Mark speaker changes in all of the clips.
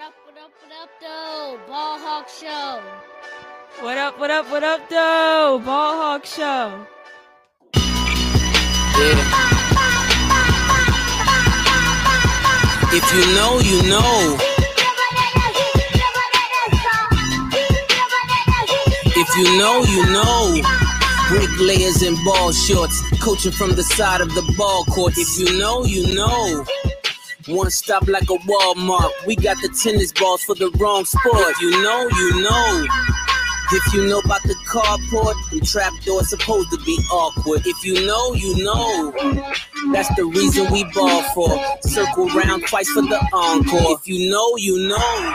Speaker 1: up, what up, what up, though? Ball Hawk Show.
Speaker 2: What up, what up, what up, though? Ball Hawk Show.
Speaker 3: If you know, you know. If you know, you know. Bricklayers and ball shorts, coaching from the side of the ball court. If you know, you know. One stop like a Walmart. We got the tennis balls for the wrong sport. You know, you know. If you know about the carport, the trap door supposed to be awkward. If you know, you know. That's the reason we ball for. Circle round twice for the encore. If you know, you know.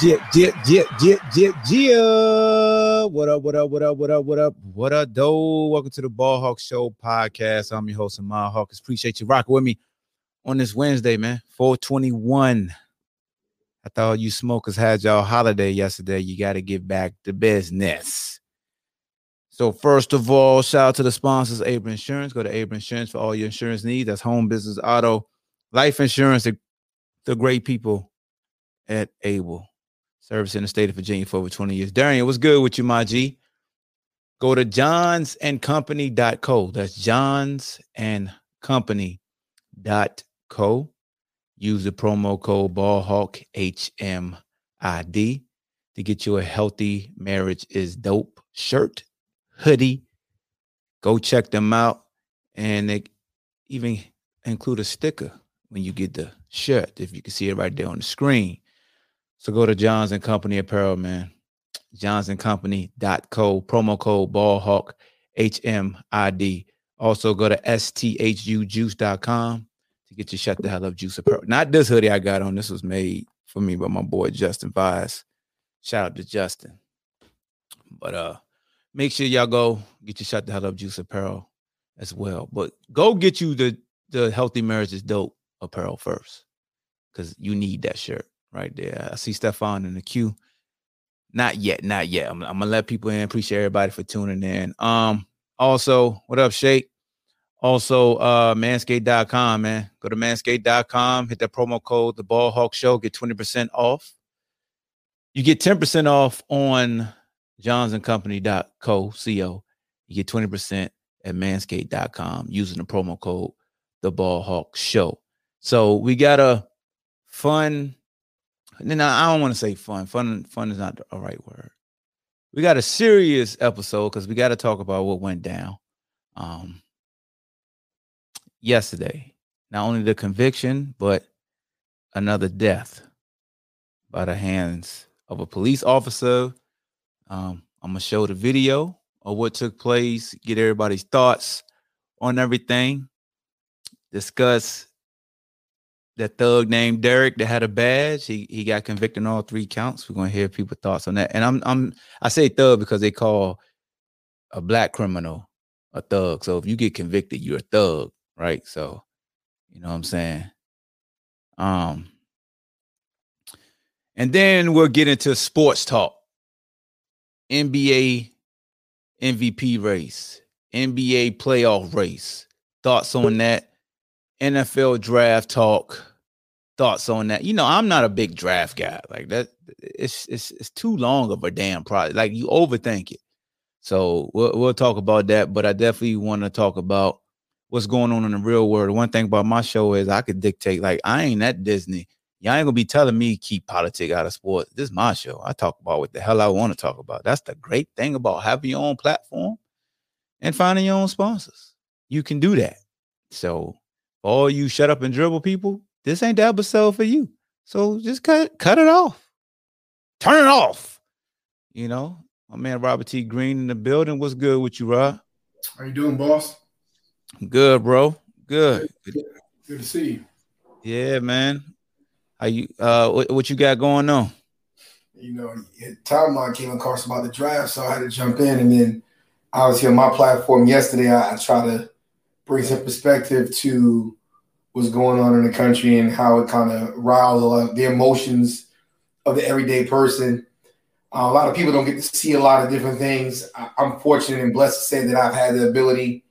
Speaker 4: Jip, jip, jip, jip, jip, jip. What up, what up, what up, what up, what up, what up, though? Welcome to the Ball Hawk Show podcast. I'm your host, Ahmad Hawkins. Appreciate you rocking with me on this Wednesday, man. 421. I thought you smokers had y'all holiday yesterday. You got to get back to business. So, first of all, shout out to the sponsors, Able Insurance. Go to Able Insurance for all your insurance needs. That's home, business, auto, life insurance. The, the great people at Able. Service in the state of Virginia for over 20 years. Darian, what's good with you, my G? Go to johnsandcompany.co. That's johnsandcompany.co. Use the promo code BallHawkHMID to get you a healthy marriage is dope shirt, hoodie. Go check them out. And they even include a sticker when you get the shirt, if you can see it right there on the screen. So go to Johns and Company Apparel, man. johnsandcompany.co, promo code BallHawk HMID. Also go to STHUjuice.com to get your shut the hell up juice apparel. Not this hoodie I got on. This was made for me by my boy Justin Vice. Shout out to Justin. But uh make sure y'all go get your shut the hell up juice apparel as well. But go get you the the healthy marriage is dope apparel first. Cause you need that shirt right there. I see Stefan in the queue. Not yet, not yet. I'm, I'm, gonna let people in. Appreciate everybody for tuning in. Um, also, what up, Shake? Also, uh, manscaped.com, man. Go to manscaped.com, hit that promo code, the ball hawk show, get 20% off. You get 10% off on johnsandcompany.co, co. You get 20% at manscaped.com using the promo code, the ball hawk show. So we got a fun then I don't want to say fun. Fun, fun is not the right word. We got a serious episode because we got to talk about what went down um, yesterday. Not only the conviction, but another death by the hands of a police officer. Um, I'm gonna show the video of what took place, get everybody's thoughts on everything, discuss that thug named Derek that had a badge. He he got convicted on all three counts. We're gonna hear people's thoughts on that. And I'm I'm I say thug because they call a black criminal a thug. So if you get convicted, you're a thug, right? So you know what I'm saying. Um, and then we'll get into sports talk. NBA MVP race, NBA playoff race. Thoughts on that? NFL draft talk thoughts on that. You know, I'm not a big draft guy. Like that, it's it's it's too long of a damn project. Like you overthink it. So we'll we'll talk about that. But I definitely want to talk about what's going on in the real world. One thing about my show is I could dictate. Like I ain't at Disney. Y'all ain't gonna be telling me keep politics out of sports. This is my show. I talk about what the hell I want to talk about. That's the great thing about having your own platform and finding your own sponsors. You can do that. So all you shut up and dribble people, this ain't the episode for you. So just cut cut it off. Turn it off. You know, my man Robert T. Green in the building. What's good with you, Rob?
Speaker 5: How you doing, boss?
Speaker 4: Good, bro. Good.
Speaker 5: Good, good to see you.
Speaker 4: Yeah, man. How you uh what, what you got going on?
Speaker 5: You know, timeline came across about the draft, so I had to jump in and then obviously on my platform yesterday, I, I try to bring some perspective to what's going on in the country and how it kind of riles a lot of the emotions of the everyday person. Uh, a lot of people don't get to see a lot of different things. I, am fortunate and blessed to say that I've had the ability,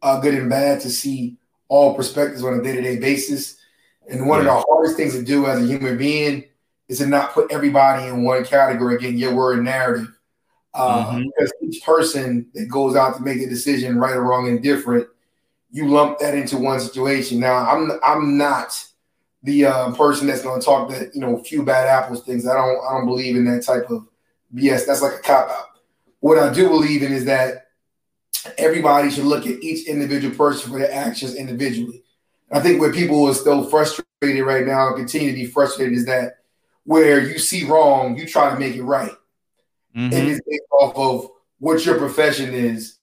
Speaker 5: uh, good and bad, to see all perspectives on a day to day basis. And one
Speaker 4: Yeah.
Speaker 5: of the hardest things to do as a human being is to not put everybody in one category. Again, your word narrative. Uh,
Speaker 4: Mhm.
Speaker 5: Because each person that goes out to make a decision, right or wrong, indifferent, you lump that into one situation. Now, I'm I'm not the uh, person that's going to talk that you know few bad apples things. I don't I don't believe in that type of BS. That's like a cop out. What I do believe in is that everybody should look at each individual person for their actions individually. I think where people are still frustrated right now and continue to be frustrated is that where you see wrong, you try to make it right.
Speaker 4: Mhm.
Speaker 5: And it's based off of what your profession is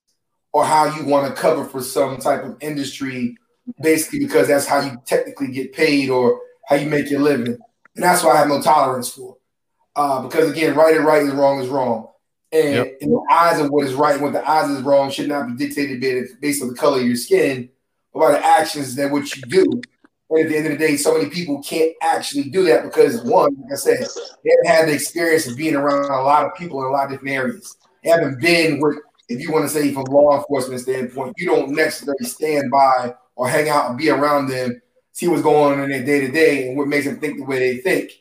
Speaker 5: or how you want to cover for some type of industry, basically because that's how you technically get paid or how you make your living. And that's why I have no tolerance for. Uh, because again, right and right is wrong is wrong. And
Speaker 4: Yep.
Speaker 5: in the eyes of what is right and what the eyes is wrong should not be dictated based- based on the color of your skin, but by the actions that what you do. And at the end of the day, so many people can't actually do that because one, like I said, they haven't had the experience of being around a lot of people in a lot of different areas. They haven't been with, if you want to say from law enforcement standpoint, you don't necessarily stand by or hang out and be around them, see what's going on in their day to day and what makes them think the way they think.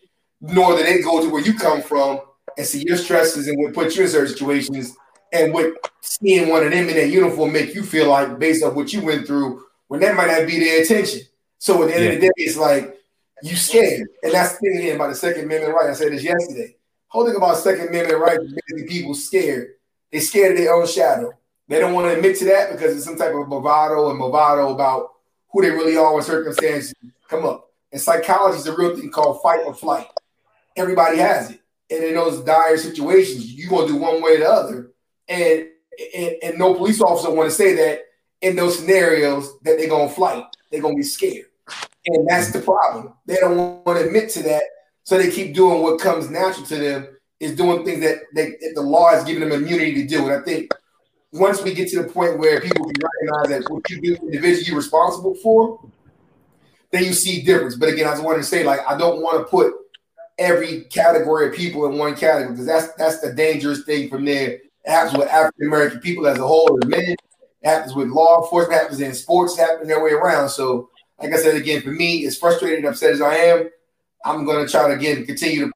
Speaker 5: Nor do they go to where you come from and see your stresses and what put you in certain situations and what seeing one of them in that uniform make you feel like based on what you went through when that might not be their intention. So at the end of the day, it's like you scared. And that's the thing again about the Second Amendment right. I said this yesterday. Whole thing about Second Amendment right is basically people scared. They scared of their own shadow. They don't want to admit to that because it's some type of bravado and bravado about who they really are when circumstances come up. And psychology is a real thing called fight or flight. Everybody has it. And in those dire situations, you're gonna do one way or the other. And and, and no police officer want to say that in those scenarios that they're gonna flight. They're gonna be scared. And that's the problem. They don't want to admit to that. So they keep doing what comes natural to them, is doing things that, they, that the law has given them immunity to do. And I think once we get to the point where people can recognize that what you do individually you're responsible for, then you see difference. But again, I just wanted to say, like, I don't want to put every category of people in one category because that's that's the dangerous thing from there. It happens with African American people as a whole, as men. It happens with law enforcement. Happens in sports. Happens their way around. So, like I said again, for me, as frustrated and upset as I am, I'm going to try to again continue to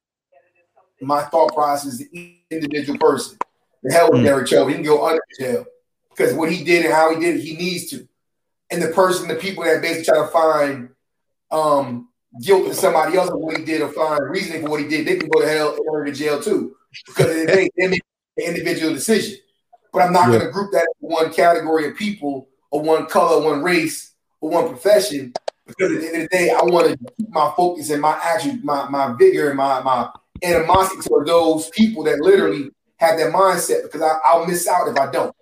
Speaker 5: my thought process is each individual person. The hell with
Speaker 4: Mm.
Speaker 5: Derek Chauvin. He can go under jail because what he did and how he did it, he needs to. And the person, the people that basically try to find um, guilt in somebody else for what he did or find reasoning for what he did, they can go to hell and go to jail too because they, they make an individual decision. But I'm not
Speaker 4: Yeah.
Speaker 5: going to group that into one category of people or one color, one race, or one profession because at the end of the day, I want to keep my focus and my action, my my vigor and my my animosity toward those people that literally have that mindset because I, I'll miss out if I don't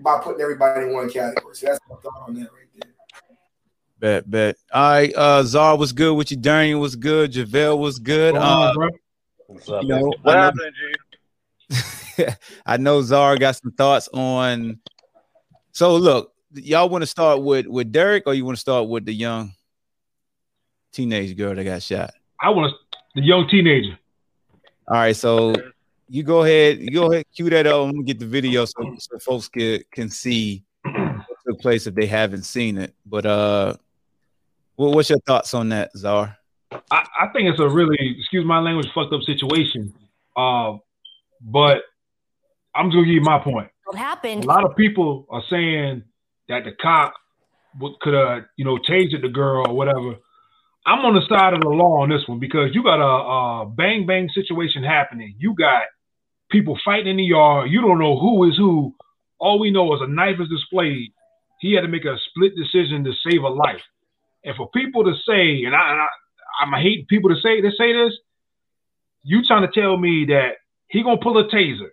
Speaker 5: by putting everybody in one category. So that's my thought on that right there.
Speaker 4: Bet, bet. All right, uh, Zar was good with you. Darian was good. JaVale was good. Uh, you know,
Speaker 6: What
Speaker 4: I know-
Speaker 6: happened, G?
Speaker 4: I know Zara got some thoughts on. So look, y'all want to start with with Derek, or you want to start with the young teenage girl that got shot?
Speaker 7: I want to the young teenager.
Speaker 4: All right, so you go ahead, you go ahead, cue that up. I'm gonna get the video so, so folks can can see what took place if they haven't seen it. But uh, what, what's your thoughts on that, Zar?
Speaker 7: I, I think it's a really, excuse my language, fucked up situation. Uh, but I'm just gonna give you my point.
Speaker 8: What happened?
Speaker 7: A lot of people are saying that the cop would, could have, you know, tased the girl or whatever. I'm on the side of the law on this one because you got a, a bang bang situation happening. You got people fighting in the yard. You don't know who is who. All we know is a knife is displayed. He had to make a split decision to save a life. And for people to say, and I, and I I'm hate people to say they say this, you trying to tell me that he gonna pull a taser,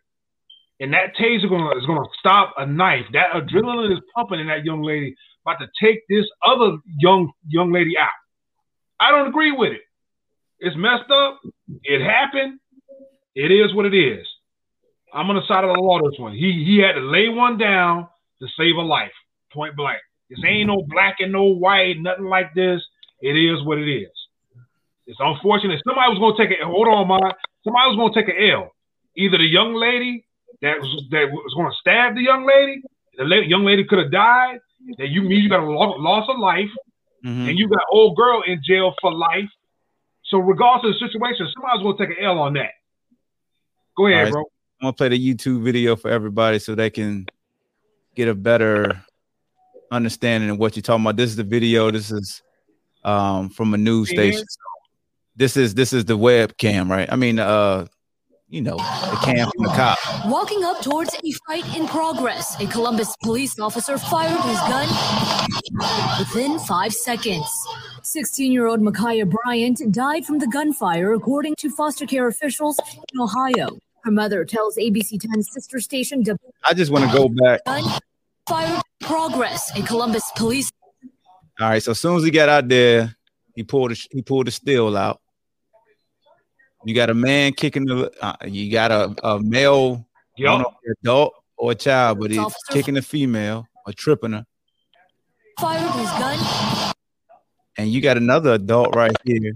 Speaker 7: and that taser gonna is gonna stop a knife. That adrenaline is pumping in that young lady, about to take this other young young lady out. I don't agree with it. It's messed up. It happened. It is what it is. I'm on the side of the law. This one, he he had to lay one down to save a life. Point blank. This ain't no black and no white, nothing like this. It is what it is. It's unfortunate. Somebody was gonna take a hold on, my somebody was gonna take an L. Either the young lady that was that was gonna stab the young lady, the young lady could have died. That you mean you got a lo- loss of life,
Speaker 4: Mhm.
Speaker 7: and you got old girl in jail for life. So regardless of the situation, somebody's gonna take an L on that. Go ahead,
Speaker 4: right.
Speaker 7: bro.
Speaker 4: I'm gonna play the YouTube video for everybody so they can get a better understanding of what you're talking about. This is the video. This is um from a news station. This is this is the webcam, right? I mean, uh, you know, the cam from the cop.
Speaker 8: Walking up towards a fight in progress, a Columbus police officer fired his gun within five seconds. 16 year old Ma'Khia Bryant died from the gunfire, according to foster care officials in Ohio. Her mother tells ABC 10 sister station W
Speaker 4: I just want to go back.
Speaker 8: gun fired in progress, a Columbus police
Speaker 4: All right, so as soon as he got out there, he pulled a, he pulled the steel out. You got a man kicking the. Uh, you got a, a male, I don't
Speaker 7: Yup.
Speaker 4: know if they're adult or a child, but he's
Speaker 8: Officer.
Speaker 4: kicking a female or tripping her.
Speaker 8: fired his gun
Speaker 4: and you got another adult right here.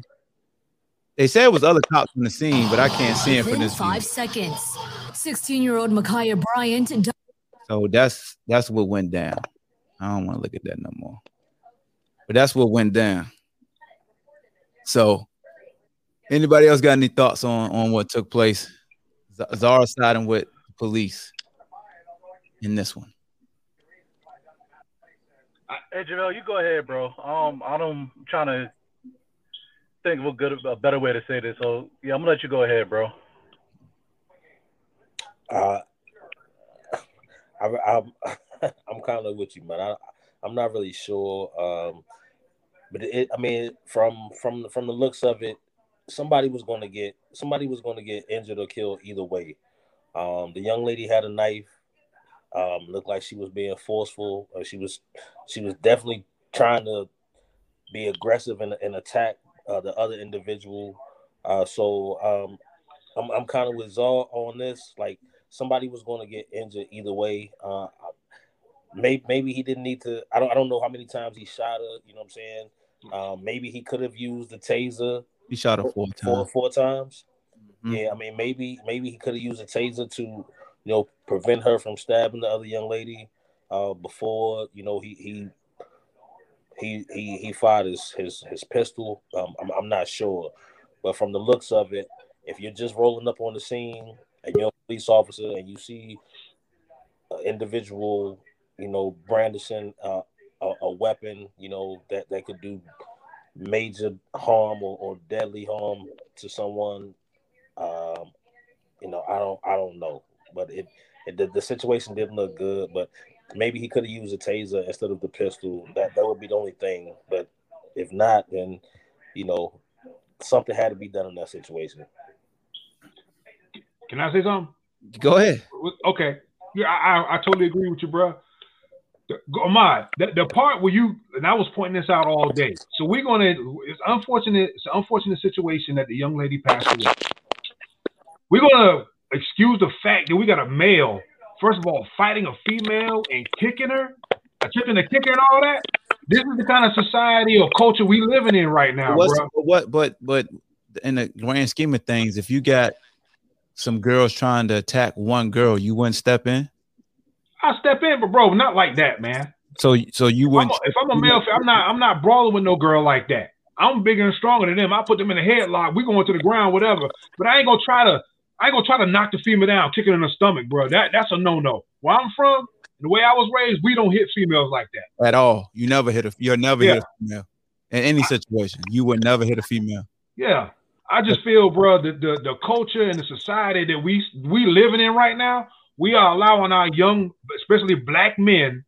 Speaker 4: They said it was other cops on the scene, but I can't see it for
Speaker 8: within
Speaker 4: this.
Speaker 8: five
Speaker 4: View.
Speaker 8: seconds. 16 year old Ma'Khia Bryant died
Speaker 4: So that's that's what went down. I don't want to look at that no more. But that's what went down. So, anybody else got any thoughts on on what took place? Zara siding with police in this one.
Speaker 6: Hey Jamel, you go ahead, bro. Um, I don't I'm trying to think of a good, a better way to say this. So yeah, I'm gonna let you go ahead, bro.
Speaker 9: Uh, I, I'm I'm kind of with you, man. I I'm not really sure. Um, but it, I mean, from from from the looks of it, somebody was going to get somebody was going to get injured or killed either way. Um, the young lady had a knife. Um, looked like she was being forceful. Or she was she was definitely trying to be aggressive and, and attack uh, the other individual. Uh, so um, I'm I'm kind of with Zar on this. Like somebody was going to get injured either way. Uh, maybe maybe he didn't need to. I don't I don't know how many times he shot her. You know what I'm saying? Um, maybe he could have used the taser
Speaker 4: He shot her four
Speaker 9: four
Speaker 4: times.
Speaker 9: four times.
Speaker 4: Mhm.
Speaker 9: Yeah, I mean maybe maybe he could have used a taser to you know prevent her from stabbing the other young lady uh, before you know he he he he he fired his his his pistol. Um, I'm I'm not sure, but from the looks of it, if you're just rolling up on the scene and you're a police officer and you see an individual, you know, brandishing uh, a, a weapon, you know that that could do major harm or, or deadly harm to someone, um, you know, I don't I don't know, but it, it the, the situation didn't look good, but maybe he could have used a taser instead of the pistol. That that would be the only thing. But if not, then you know something had to be done in that situation.
Speaker 7: Can I say something?
Speaker 4: Go ahead.
Speaker 7: Okay. Yeah, I, I, I totally agree with you, bro. The, go- the, the part where you and I was pointing this out all day. So we're gonna. It's unfortunate. It's an unfortunate situation that the young lady passed away. We're gonna excuse the fact that we got a male, first of all, fighting a female and kicking her, attempting to kick her and all that. This is the kind of society or culture we living in right now,
Speaker 4: What's,
Speaker 7: bro.
Speaker 4: what but but in the grand scheme of things, if you got some girls trying to attack one girl, you wouldn't step in.
Speaker 7: I step in, but bro, not like that, man.
Speaker 4: So so you
Speaker 7: I'm
Speaker 4: wouldn't.
Speaker 7: a- if I'm a male, I'm not. I'm not brawling with no girl like that. I'm bigger and stronger than them. I put them in a headlock. We going to the ground, whatever. But I ain't gonna try to. I ain't gonna try to knock the female down, kick her in the stomach, bro. That that's a no no. Where I'm from, the way I was raised, we don't hit females like that.
Speaker 4: at all. You never hit a. You'll never
Speaker 7: Yeah.
Speaker 4: hit a female in any situation. You would never hit a female.
Speaker 7: Yeah, I just feel, bro, the, the the culture and the society that we we living in right now, we are allowing our young, especially black men.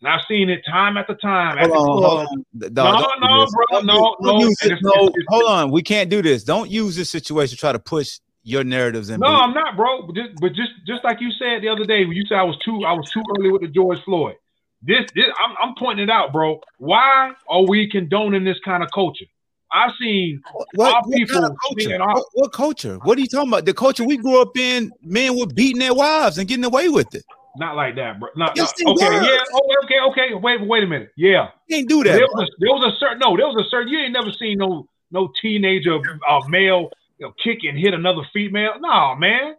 Speaker 7: And I've seen it time after time at
Speaker 4: Hold
Speaker 7: the
Speaker 4: on,
Speaker 7: club.
Speaker 4: hold on. Th-
Speaker 7: No,
Speaker 4: dog, don't
Speaker 7: no,
Speaker 4: this.
Speaker 7: bro,
Speaker 4: Don't
Speaker 7: no, no.
Speaker 4: it. No,
Speaker 7: it's- it's-
Speaker 4: hold on. We can't do this. Don't use this situation to try to push your narratives and
Speaker 7: No, I'm not, bro. But just, but just just like you said the other day, when you said I was too I was too early with the George Floyd. This this I'm I'm pointing it out, bro. Why are we condoning this kind of culture? I've seen
Speaker 4: what, what
Speaker 7: people
Speaker 4: kind of culture? What, what culture? What are you talking about? The culture we grew up in, men were beating their wives and getting away with it.
Speaker 7: not like that, bro. Not,
Speaker 4: Yes,
Speaker 7: not- okay,
Speaker 4: were.
Speaker 7: yeah, oh, okay, okay. Wait, wait a minute. Yeah,
Speaker 4: You can't do that.
Speaker 7: there was a, there was a certain no, there was a certain. You ain't never seen no no teenager uh, male you know, kick and hit another female. No, man.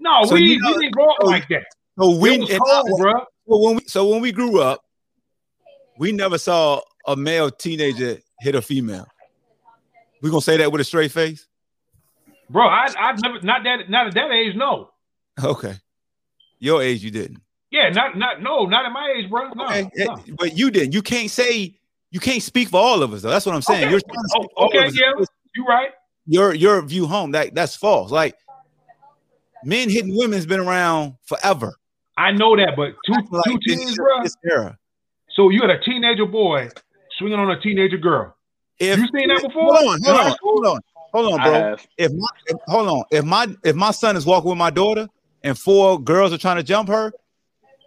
Speaker 7: No,
Speaker 4: So
Speaker 7: we,
Speaker 4: you know-
Speaker 7: we didn't grow up
Speaker 4: so-
Speaker 7: like that.
Speaker 4: So we,
Speaker 7: it was
Speaker 4: and
Speaker 7: cold, bro.
Speaker 4: so when we so when we grew up, we never saw a male teenager hit a female? We gonna say that with a straight face?
Speaker 7: Bro, I I've never not that not at that age, no.
Speaker 4: Okay. Your age, you didn't.
Speaker 7: Yeah, not not no, not at my age, bro. No,
Speaker 4: Okay,
Speaker 7: no.
Speaker 4: But you didn't. You can't say you can't speak for all of us though. That's what I'm saying.
Speaker 7: Okay.
Speaker 4: You're to
Speaker 7: Oh, okay, yeah, you right.
Speaker 4: Your your view home that that's false. Like men hitting women's been around forever.
Speaker 7: I know that, but two
Speaker 4: Like
Speaker 7: two teens, bro. So you had a teenager boy swinging on a teenager girl.
Speaker 4: If
Speaker 7: You seen that before?
Speaker 4: Hold on, hold on, hold on, hold on,
Speaker 10: I
Speaker 4: bro. If my if, hold on, if my if my son is walking with my daughter and four girls are trying to jump her,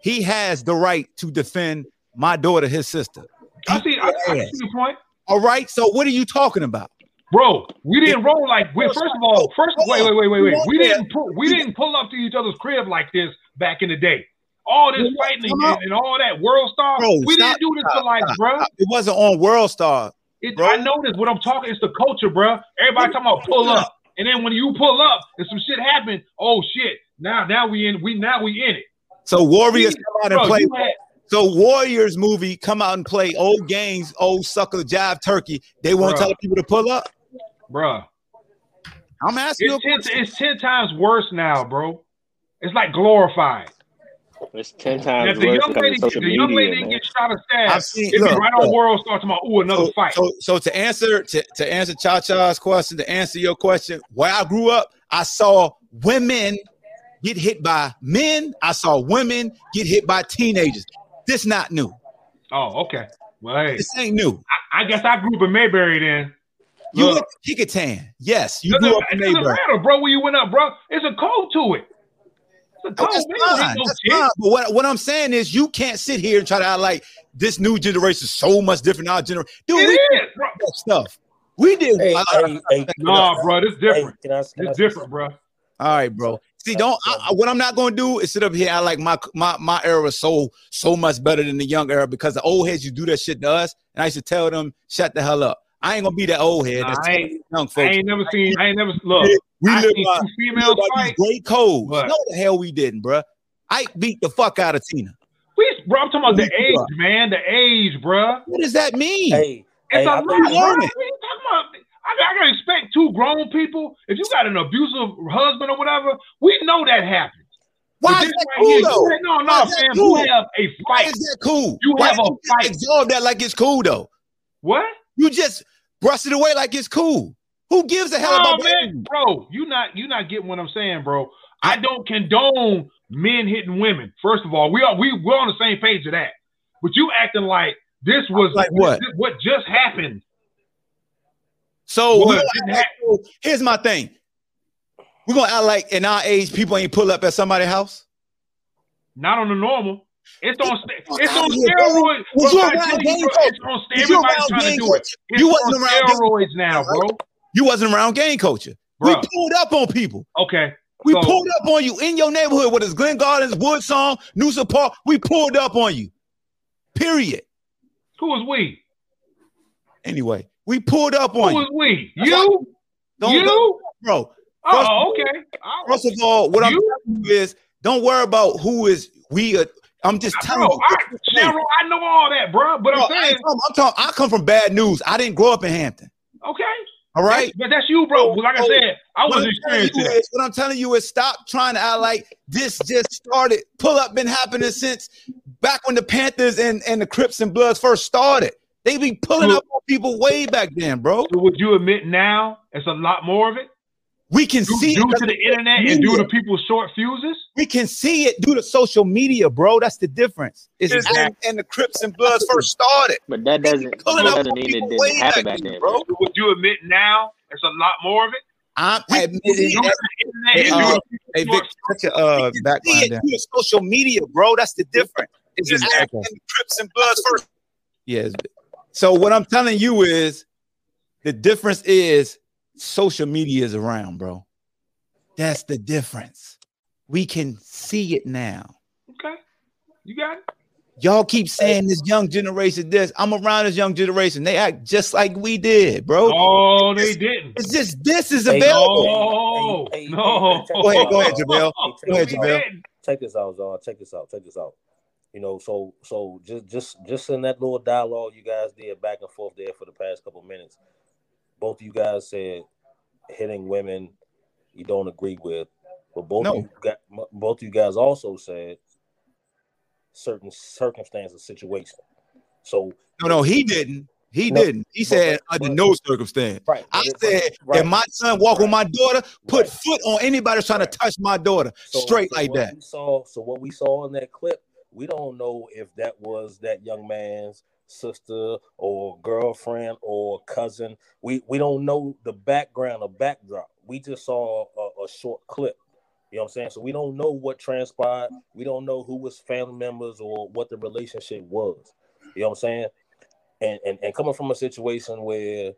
Speaker 4: he has the right to defend my daughter, his sister.
Speaker 7: I see. I, I see your point,
Speaker 4: All right. So what are you talking about?
Speaker 7: bro. We didn't roll like. We, first of all, first wait, wait, wait, wait, wait. We didn't pull. We didn't pull up to each other's crib like this back in the day. All this fighting and, and all that world star.
Speaker 4: Bro,
Speaker 7: we
Speaker 4: stop,
Speaker 7: didn't do this
Speaker 4: stop,
Speaker 7: to like,
Speaker 4: stop,
Speaker 7: bro.
Speaker 4: It wasn't on World Star.
Speaker 7: It,
Speaker 4: Bro.
Speaker 7: I know this. What I'm talking, it's the culture, bro. Everybody talking about pull up, and then when you pull up and some shit happen, oh shit! Now, now we in. We now we in it.
Speaker 4: So Warriors come out and
Speaker 7: Bro,
Speaker 4: play.
Speaker 7: had-
Speaker 4: So Warriors movie come out and play old games, old sucker jive turkey. They won't tell people to pull up.
Speaker 7: Bruh.
Speaker 4: I'm asking
Speaker 7: It's ten, it's ten times worse now, bro. It's like glorified.
Speaker 10: It's ten times
Speaker 7: if the
Speaker 10: worse
Speaker 7: young lady,
Speaker 10: of social
Speaker 7: the young lady
Speaker 10: man.
Speaker 7: get shot or stabbed,
Speaker 4: seen-
Speaker 7: it'd be
Speaker 4: look,
Speaker 7: right on
Speaker 4: look.
Speaker 7: world star talking about ooh another
Speaker 4: So,
Speaker 7: fight.
Speaker 4: so, so to answer to, to answer Cha Cha's question, to answer your question, where I grew up, I saw women get hit by men. I saw women get hit by teenagers. This not new.
Speaker 7: oh, okay. Well, hey,
Speaker 4: This ain't new.
Speaker 7: I, I guess I grew up in Mayberry then.
Speaker 4: You
Speaker 7: Look.
Speaker 4: went to Kecoughtan. Yes, you
Speaker 7: Doesn't,
Speaker 4: grew up in
Speaker 7: it doesn't
Speaker 4: Mayberry.
Speaker 7: matter, bro. Where you went up, bro? It's a code to it. It's a
Speaker 4: Oh, that's fine.
Speaker 7: no
Speaker 4: That's fine. But what, what I'm saying is, you can't sit here and try to act like this new generation is so much different than our generation. Dude,
Speaker 7: It
Speaker 4: we
Speaker 7: is,
Speaker 4: did
Speaker 7: bro.
Speaker 4: that stuff. We did.
Speaker 9: Hey, hey, hey,
Speaker 7: Nah, bro, this different.
Speaker 9: Hey, can I, can I
Speaker 7: It's
Speaker 9: say
Speaker 7: different, bro.
Speaker 4: right, bro. See, don't. I, I- what I'm not going to do is sit up here. I like my my my era is so so much better than the young era because the old heads you do that shit to us, and I used to tell them shut the hell up. I ain't gonna be that old head.
Speaker 7: Nah,
Speaker 4: that's
Speaker 7: I ain't-
Speaker 4: young
Speaker 7: I ain't never seen. I ain't never look.
Speaker 4: we
Speaker 7: I
Speaker 4: live by,
Speaker 7: two
Speaker 4: we
Speaker 7: females
Speaker 4: live by these great codes.
Speaker 7: But-
Speaker 4: no, the hell we didn't, bro. I beat the fuck out of Tina.
Speaker 7: We, bro, I'm talking about the age,
Speaker 4: grew up.
Speaker 7: man. The age, bro.
Speaker 4: What does that mean?
Speaker 9: Hey,
Speaker 7: It's
Speaker 9: hey,
Speaker 7: a
Speaker 9: I
Speaker 7: lot,
Speaker 9: think-
Speaker 7: bro. What are you talking about? I, I gotta expect two grown people. If you got an abusive husband or whatever, we know that happens.
Speaker 4: Why is that
Speaker 7: right
Speaker 4: cool
Speaker 7: here,
Speaker 4: though?
Speaker 7: you- No, no,
Speaker 4: Why is that
Speaker 7: man.
Speaker 4: cool?
Speaker 7: You have a
Speaker 4: Why
Speaker 7: fight.
Speaker 4: is that cool?
Speaker 7: You
Speaker 4: Why
Speaker 7: have a
Speaker 4: you
Speaker 7: fight.
Speaker 4: Absorb that like it's cool though.
Speaker 7: What?
Speaker 4: You just brush it away like it's cool. Who gives a hell
Speaker 7: Oh
Speaker 4: about
Speaker 7: man, bro, you not you not getting what I'm saying, bro. I don't condone men hitting women. First of all, we are we we're on the same page of that. But you acting like this was
Speaker 4: Like what?
Speaker 7: this- what just happened.
Speaker 4: So
Speaker 7: What?
Speaker 4: act like- here's my thing. We're gonna act like in our age, people ain't pull up at somebody's house.
Speaker 7: Not on the normal. It's on st- it's on steroids.
Speaker 4: Was you
Speaker 7: I
Speaker 4: around gang coach?
Speaker 7: It's on
Speaker 4: Was you
Speaker 7: everybody's
Speaker 4: around
Speaker 7: trying to do it.
Speaker 4: You wasn't around gang
Speaker 7: steroids now, bro.
Speaker 4: You wasn't around gang culture. We pulled up on people.
Speaker 7: Okay.
Speaker 4: We
Speaker 7: So-
Speaker 4: pulled up on you in your neighborhood, whether it's Glen Gardens, Wood Song, Newsome Park. We pulled up on you. Period.
Speaker 7: Who is we?
Speaker 4: Anyway, we pulled up on
Speaker 7: Who
Speaker 4: you.
Speaker 7: is we?
Speaker 4: That's
Speaker 7: You?
Speaker 4: Don't,
Speaker 7: you?
Speaker 4: don't- bro. First,
Speaker 7: Oh, okay. All
Speaker 4: first of all, what I'm telling you is don't worry about who is we. I'm just telling
Speaker 7: Bro,
Speaker 4: you.
Speaker 7: I, Cheryl, I know all that, bro. But
Speaker 4: Bro,
Speaker 7: I'm
Speaker 4: I,
Speaker 7: saying,
Speaker 4: talking- I'm talking. I come from bad news. I didn't grow up in Hampton.
Speaker 7: okay.
Speaker 4: All right.
Speaker 7: That's- but that's you, bro. Like I said, I was experiencing that.
Speaker 4: is, what I'm telling you is stop trying to act like this just started. Pull up been happening since back when the Panthers and, and the Crips and Bloods first started. They be pulling
Speaker 7: So-
Speaker 4: up on people way back then, bro.
Speaker 7: So would you admit now it's a lot more of it?
Speaker 4: We can
Speaker 7: Due,
Speaker 4: see
Speaker 7: due
Speaker 4: it
Speaker 7: to the internet and due
Speaker 4: media.
Speaker 7: to people's short fuses?
Speaker 4: We can see it due to social media, bro. That's the difference. It's
Speaker 7: Exactly.
Speaker 4: and, and the Crips and Bloods first started.
Speaker 10: But that doesn't
Speaker 4: Pulling
Speaker 10: that
Speaker 4: up
Speaker 10: doesn't mean it
Speaker 4: people
Speaker 10: didn't
Speaker 4: way
Speaker 10: happen
Speaker 4: back
Speaker 10: back
Speaker 4: then,
Speaker 10: then,
Speaker 4: bro.
Speaker 10: bro.
Speaker 7: Would you admit now there's a lot more of it?
Speaker 4: I'm admitting that Hey, uh, Hey,
Speaker 7: people's
Speaker 4: Vic, put your uh see background it down. through the social media, bro. That's the difference. It's just
Speaker 7: Exactly.
Speaker 4: and the Crips and Bloods first. Yes. So what I'm telling you is the difference is social media is around, bro. That's the difference. We can see it now.
Speaker 7: Okay. You got it?
Speaker 4: Y'all keep saying this young generation this. I'm around this young generation. They act just like we did, bro.
Speaker 7: Oh, they didn't.
Speaker 4: It's just this is
Speaker 9: Hey,
Speaker 4: available.
Speaker 7: No,
Speaker 9: Hey, hey, hey,
Speaker 7: no.
Speaker 4: Go ahead,
Speaker 9: this
Speaker 4: go ahead,
Speaker 9: out.
Speaker 4: Javale. Go ahead,
Speaker 7: We
Speaker 4: Javale.
Speaker 7: didn't.
Speaker 9: Check this out, Zara. Check this out. Check this out. You know, so so just just just in that little dialogue you guys did back and forth there for the past couple minutes, both of you guys said hitting women you don't agree with, but both
Speaker 4: No.
Speaker 9: of you got both of you guys also said certain circumstances, situation. So
Speaker 4: No, no, he didn't. He
Speaker 9: No,
Speaker 4: didn't. He
Speaker 9: but-
Speaker 4: said
Speaker 9: but-
Speaker 4: under no circumstance.
Speaker 9: right,
Speaker 4: I said
Speaker 9: right.
Speaker 4: if my son walk on my daughter, put
Speaker 9: Right.
Speaker 4: foot on anybody trying
Speaker 9: Right.
Speaker 4: to touch my daughter,
Speaker 9: So-
Speaker 4: straight
Speaker 9: so
Speaker 4: like that.
Speaker 9: Saw so what we saw in that clip, we don't know if that was that young man's sister or girlfriend or cousin. We we don't know the background or backdrop. We just saw a, a short clip. You know what I'm saying? So we don't know what transpired. We don't know who was family members or what the relationship was. You know what I'm saying? And and, and coming from a situation where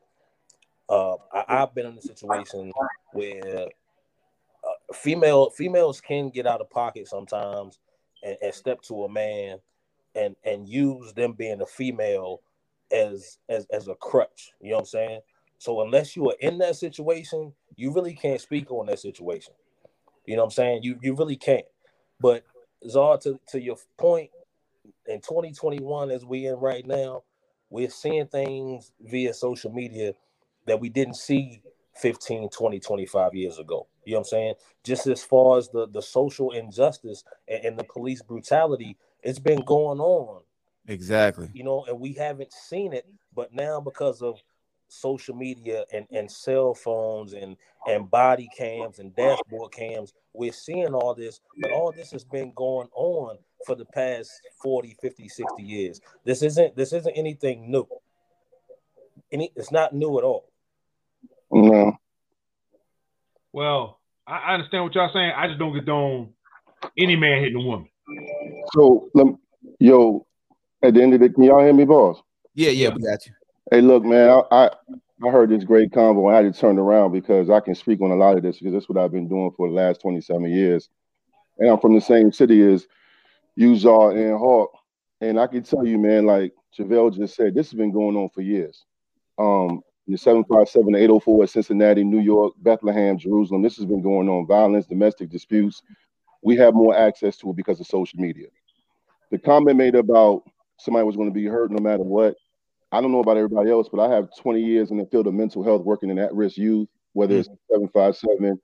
Speaker 9: uh, I, I've been in a situation where uh, female females can get out of pocket sometimes and, and step to a man and and use them being a female as as as a crutch. You know what I'm saying? So unless you are in that situation, you really can't speak on that situation. You know what I'm saying? You you really can't. But Zar, to, to your point, in 2021, as we in right now, we're seeing things via social media that we didn't see 15, 20, 25 years ago. You know what I'm saying? Just as far as the, the social injustice and, and the police brutality, it's been going on,
Speaker 4: Exactly.
Speaker 9: you know, and we haven't seen it. But now because of social media and, and cell phones and, and body cams and dashboard cams, we're seeing all this, but all this has been going on for the past 40, 50, 60 years. This isn't this isn't anything new. Any it's not new at all.
Speaker 11: No.
Speaker 7: Well, I, I understand what y'all saying. I just don't get on any man hitting a woman.
Speaker 11: So, yo, at the end of the, can y'all hear me, boss?
Speaker 4: Yeah, yeah, we got you.
Speaker 11: Hey, look, man, I, I I heard this great convo. I had to turn around because I can speak on a lot of this because that's what I've been doing for the last 27 years. And I'm from the same city as Uzar and Hawk. And I can tell you, man, like JaVale just said, this has been going on for years. Um, the 757, the 804 at Cincinnati, New York, Bethlehem, Jerusalem. This has been going on. Violence, domestic disputes. We have more access to it because of social media. The comment made about somebody was going to be hurt no matter what. I don't know about everybody else, but I have 20 years in the field of mental health working in at-risk youth, whether it's 757,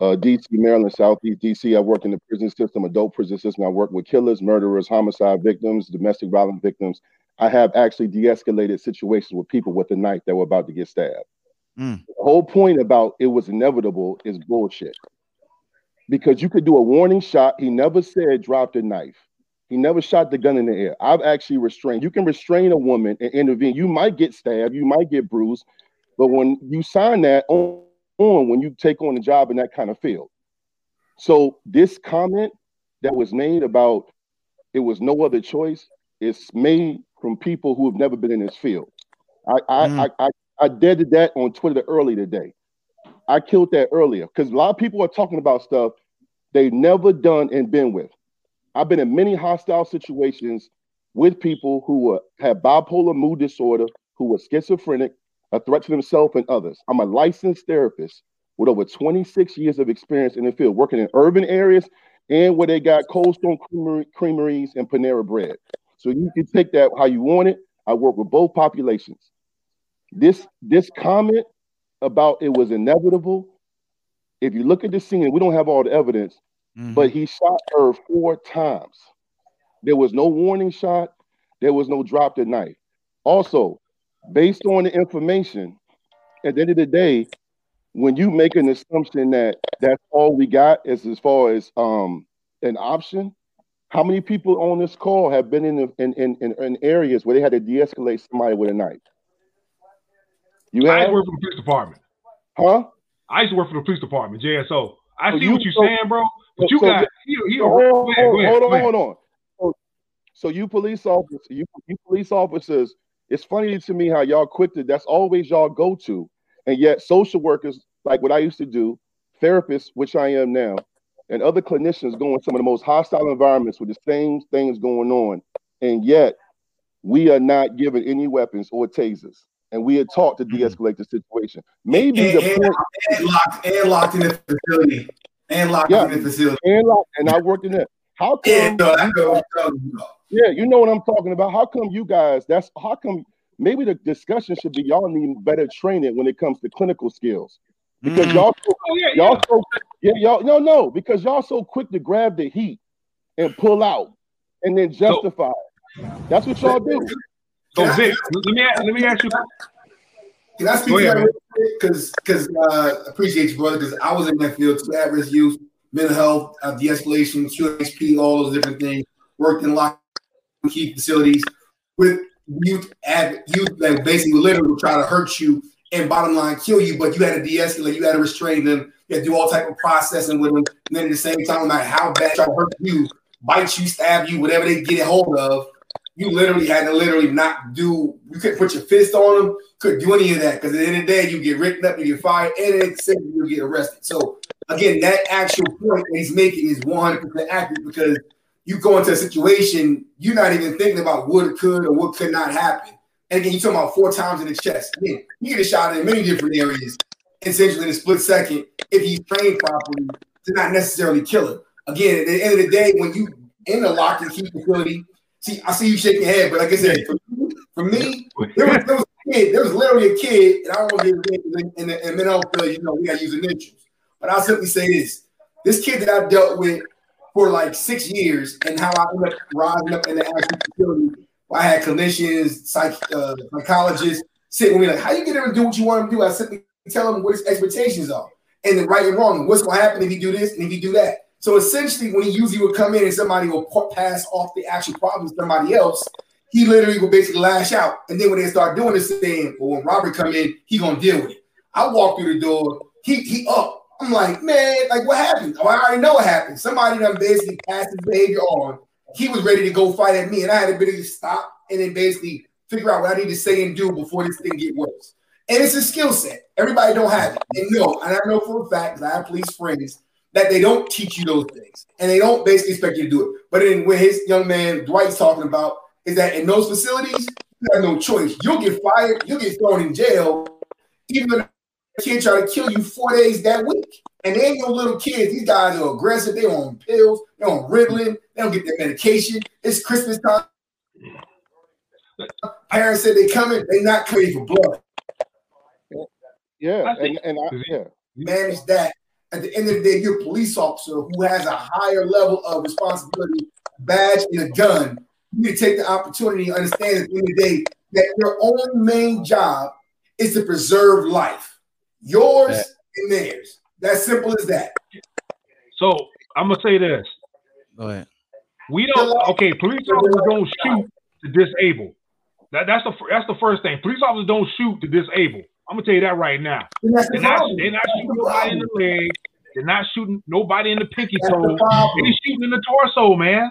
Speaker 11: uh, DC, Maryland, Southeast DC. I work in the prison system, adult prison system. I work with killers, murderers, homicide victims, domestic violence victims. I have actually de-escalated situations with people with a knife that were about to get stabbed.
Speaker 4: Mm.
Speaker 11: The whole point about it was inevitable is bullshit. Because you could do a warning shot. He never said drop the knife. He never shot the gun in the air. I've actually restrained. You can restrain a woman and intervene. You might get stabbed, you might get bruised, but when you sign that on, on when you take on a job in that kind of field. So this comment that was made about it was no other choice is made from people who have never been in this field. I I
Speaker 4: Mm.
Speaker 11: I, I, I deaded that on Twitter early today. I killed that earlier because a lot of people are talking about stuff they've never done and been with. I've been in many hostile situations with people who were, have bipolar mood disorder, who were schizophrenic, a threat to themselves and others. I'm a licensed therapist with over 26 years of experience in the field, working in urban areas and where they got Cold Stone creameries and Panera bread. So you can take that how you want it. I work with both populations. This this comment about it was inevitable. If you look at the scene, we don't have all the evidence,
Speaker 4: Mhm.
Speaker 11: but he shot her four times. There was no warning shot. There was no drop the knife. Also, based on the information, at the end of the day, when you make an assumption that that's all we got as as far as um an option, how many people on this call have been in the, in, in, in, in areas where they had to de-escalate somebody with a knife? You
Speaker 7: I used
Speaker 11: have,
Speaker 7: to work for the police department.
Speaker 11: huh?
Speaker 7: I used to work for the police department, JSO. I
Speaker 11: So
Speaker 7: see
Speaker 11: you-
Speaker 7: what you're
Speaker 11: so-
Speaker 7: saying, bro. But
Speaker 11: so-
Speaker 7: you got he, he,
Speaker 11: So
Speaker 7: go
Speaker 11: hold,
Speaker 7: ahead,
Speaker 11: on,
Speaker 7: ahead,
Speaker 11: hold on, hold on. So, so you police officers, you, you police officers, it's funny to me how y'all quick to that's always y'all go to, and yet social workers, like what I used to do, therapists, which I am now, and other clinicians go in some of the most hostile environments with the same things going on, and yet we are not given any weapons or tasers, and we are taught to de-escalate the situation. Maybe
Speaker 5: and,
Speaker 11: the
Speaker 5: and,
Speaker 11: point
Speaker 5: and locked and locked in the facility. And locked
Speaker 11: Yeah.
Speaker 5: in the facility.
Speaker 11: and like, and I worked in that. How come?
Speaker 5: Yeah, no,
Speaker 11: you
Speaker 5: know what
Speaker 11: guys-
Speaker 5: you're talking about.
Speaker 11: yeah, you know what I'm talking about. How come you guys? That's how come. Maybe the discussion should be y'all need better training when it comes to clinical skills because
Speaker 4: Mm.
Speaker 11: y'all so,
Speaker 7: Oh, yeah,
Speaker 11: y'all
Speaker 7: yeah.
Speaker 11: so yeah y'all no no because y'all so quick to grab the heat and pull out and then justify. it. That's what y'all do.
Speaker 7: So Vic, let me ask, let me ask you.
Speaker 5: Can I speak to that
Speaker 7: man.
Speaker 5: real quick? Because because uh, appreciate you, brother. Because I was in that field too, at-risk youth, mental health, uh, de-escalation, QHP, all those different things. Worked in lock key facilities with youth ad, youth that basically literally will try to hurt you and bottom line kill you, but you had to de-escalate, you had to restrain them, you had to do all type of processing with them. And then at the same time, no matter how bad they try to hurt you, bite you, stab you, whatever they get a hold of, you literally had to literally not do. You couldn't put your fist on them. Couldn't do any of that because at the end of the day, you get written up, you get fired, and the you get arrested. So again, that actual point that he's making is 100 percent accurate because you go into a situation you're not even thinking about what could or what could not happen. And again, you talking about four times in the chest. Again, you get a shot in many different areas, essentially in a split second, if he's trained properly to not necessarily kill him. Again, at the end of the day, when you in a lock and key facility, see, I see you shaking your head, but like I said, for me, for me there was, there was a kid, there was literally a kid, and I don't want to his name in the in mental health you know, we got to use initials. But I'll simply say this: this kid that I dealt with for like six years, and how I ended up rising up in the actual facility. I had clinicians, psych, uh, psychologists sitting with me like, "How you get him to do what you want him to do?" I simply tell him what his expectations are, and the right and wrong, what's going to happen if you do this and if you do that. So essentially, when he usually would come in and somebody will pass off the actual problem to somebody else, he literally will basically lash out. And then when they start doing this thing, well, when Robert come in, he gonna deal with it. I walk through the door, he he up. I'm like, man, like what happened? Oh, I already know what happened. Somebody done basically passed his behavior on. He was ready to go fight at me, and I had to basically stop and then basically figure out what I need to say and do before this thing get worse. And it's a skill set. Everybody don't have it. And no, and I know for a fact, 'cause I have police friends, that they don't teach you those things. And they don't basically expect you to do it. But then what his young man Dwight's talking about is that in those facilities, you have no choice. You'll get fired, you'll get thrown in jail, even though the kid try to kill you four days that week. And they ain't no little kids. These guys are aggressive. They on pills, they on Ritalin, they don't get their medication. It's Christmas time. Parents said they coming, they not coming for blood.
Speaker 11: Yeah, and, and I, yeah.
Speaker 5: manage that. At the end of the day, you're a police officer who has a higher level of responsibility, badge and a gun. You need to take the opportunity and understand at the end of the day that your own main job is to preserve life, yours and theirs. That simple as that.
Speaker 7: So I'm gonna say this:
Speaker 4: Go ahead.
Speaker 7: we don't. Okay, police officers don't shoot to disable. That, that's the that's the first thing. Police officers don't shoot to disable. I'm gonna tell you that right now.
Speaker 5: The
Speaker 7: They're not, they're not
Speaker 5: That's
Speaker 7: shooting
Speaker 5: the
Speaker 7: nobody in the leg. They're not shooting nobody in the pinky
Speaker 5: That's
Speaker 7: toe.
Speaker 5: problem.
Speaker 7: They're shooting in the torso, man.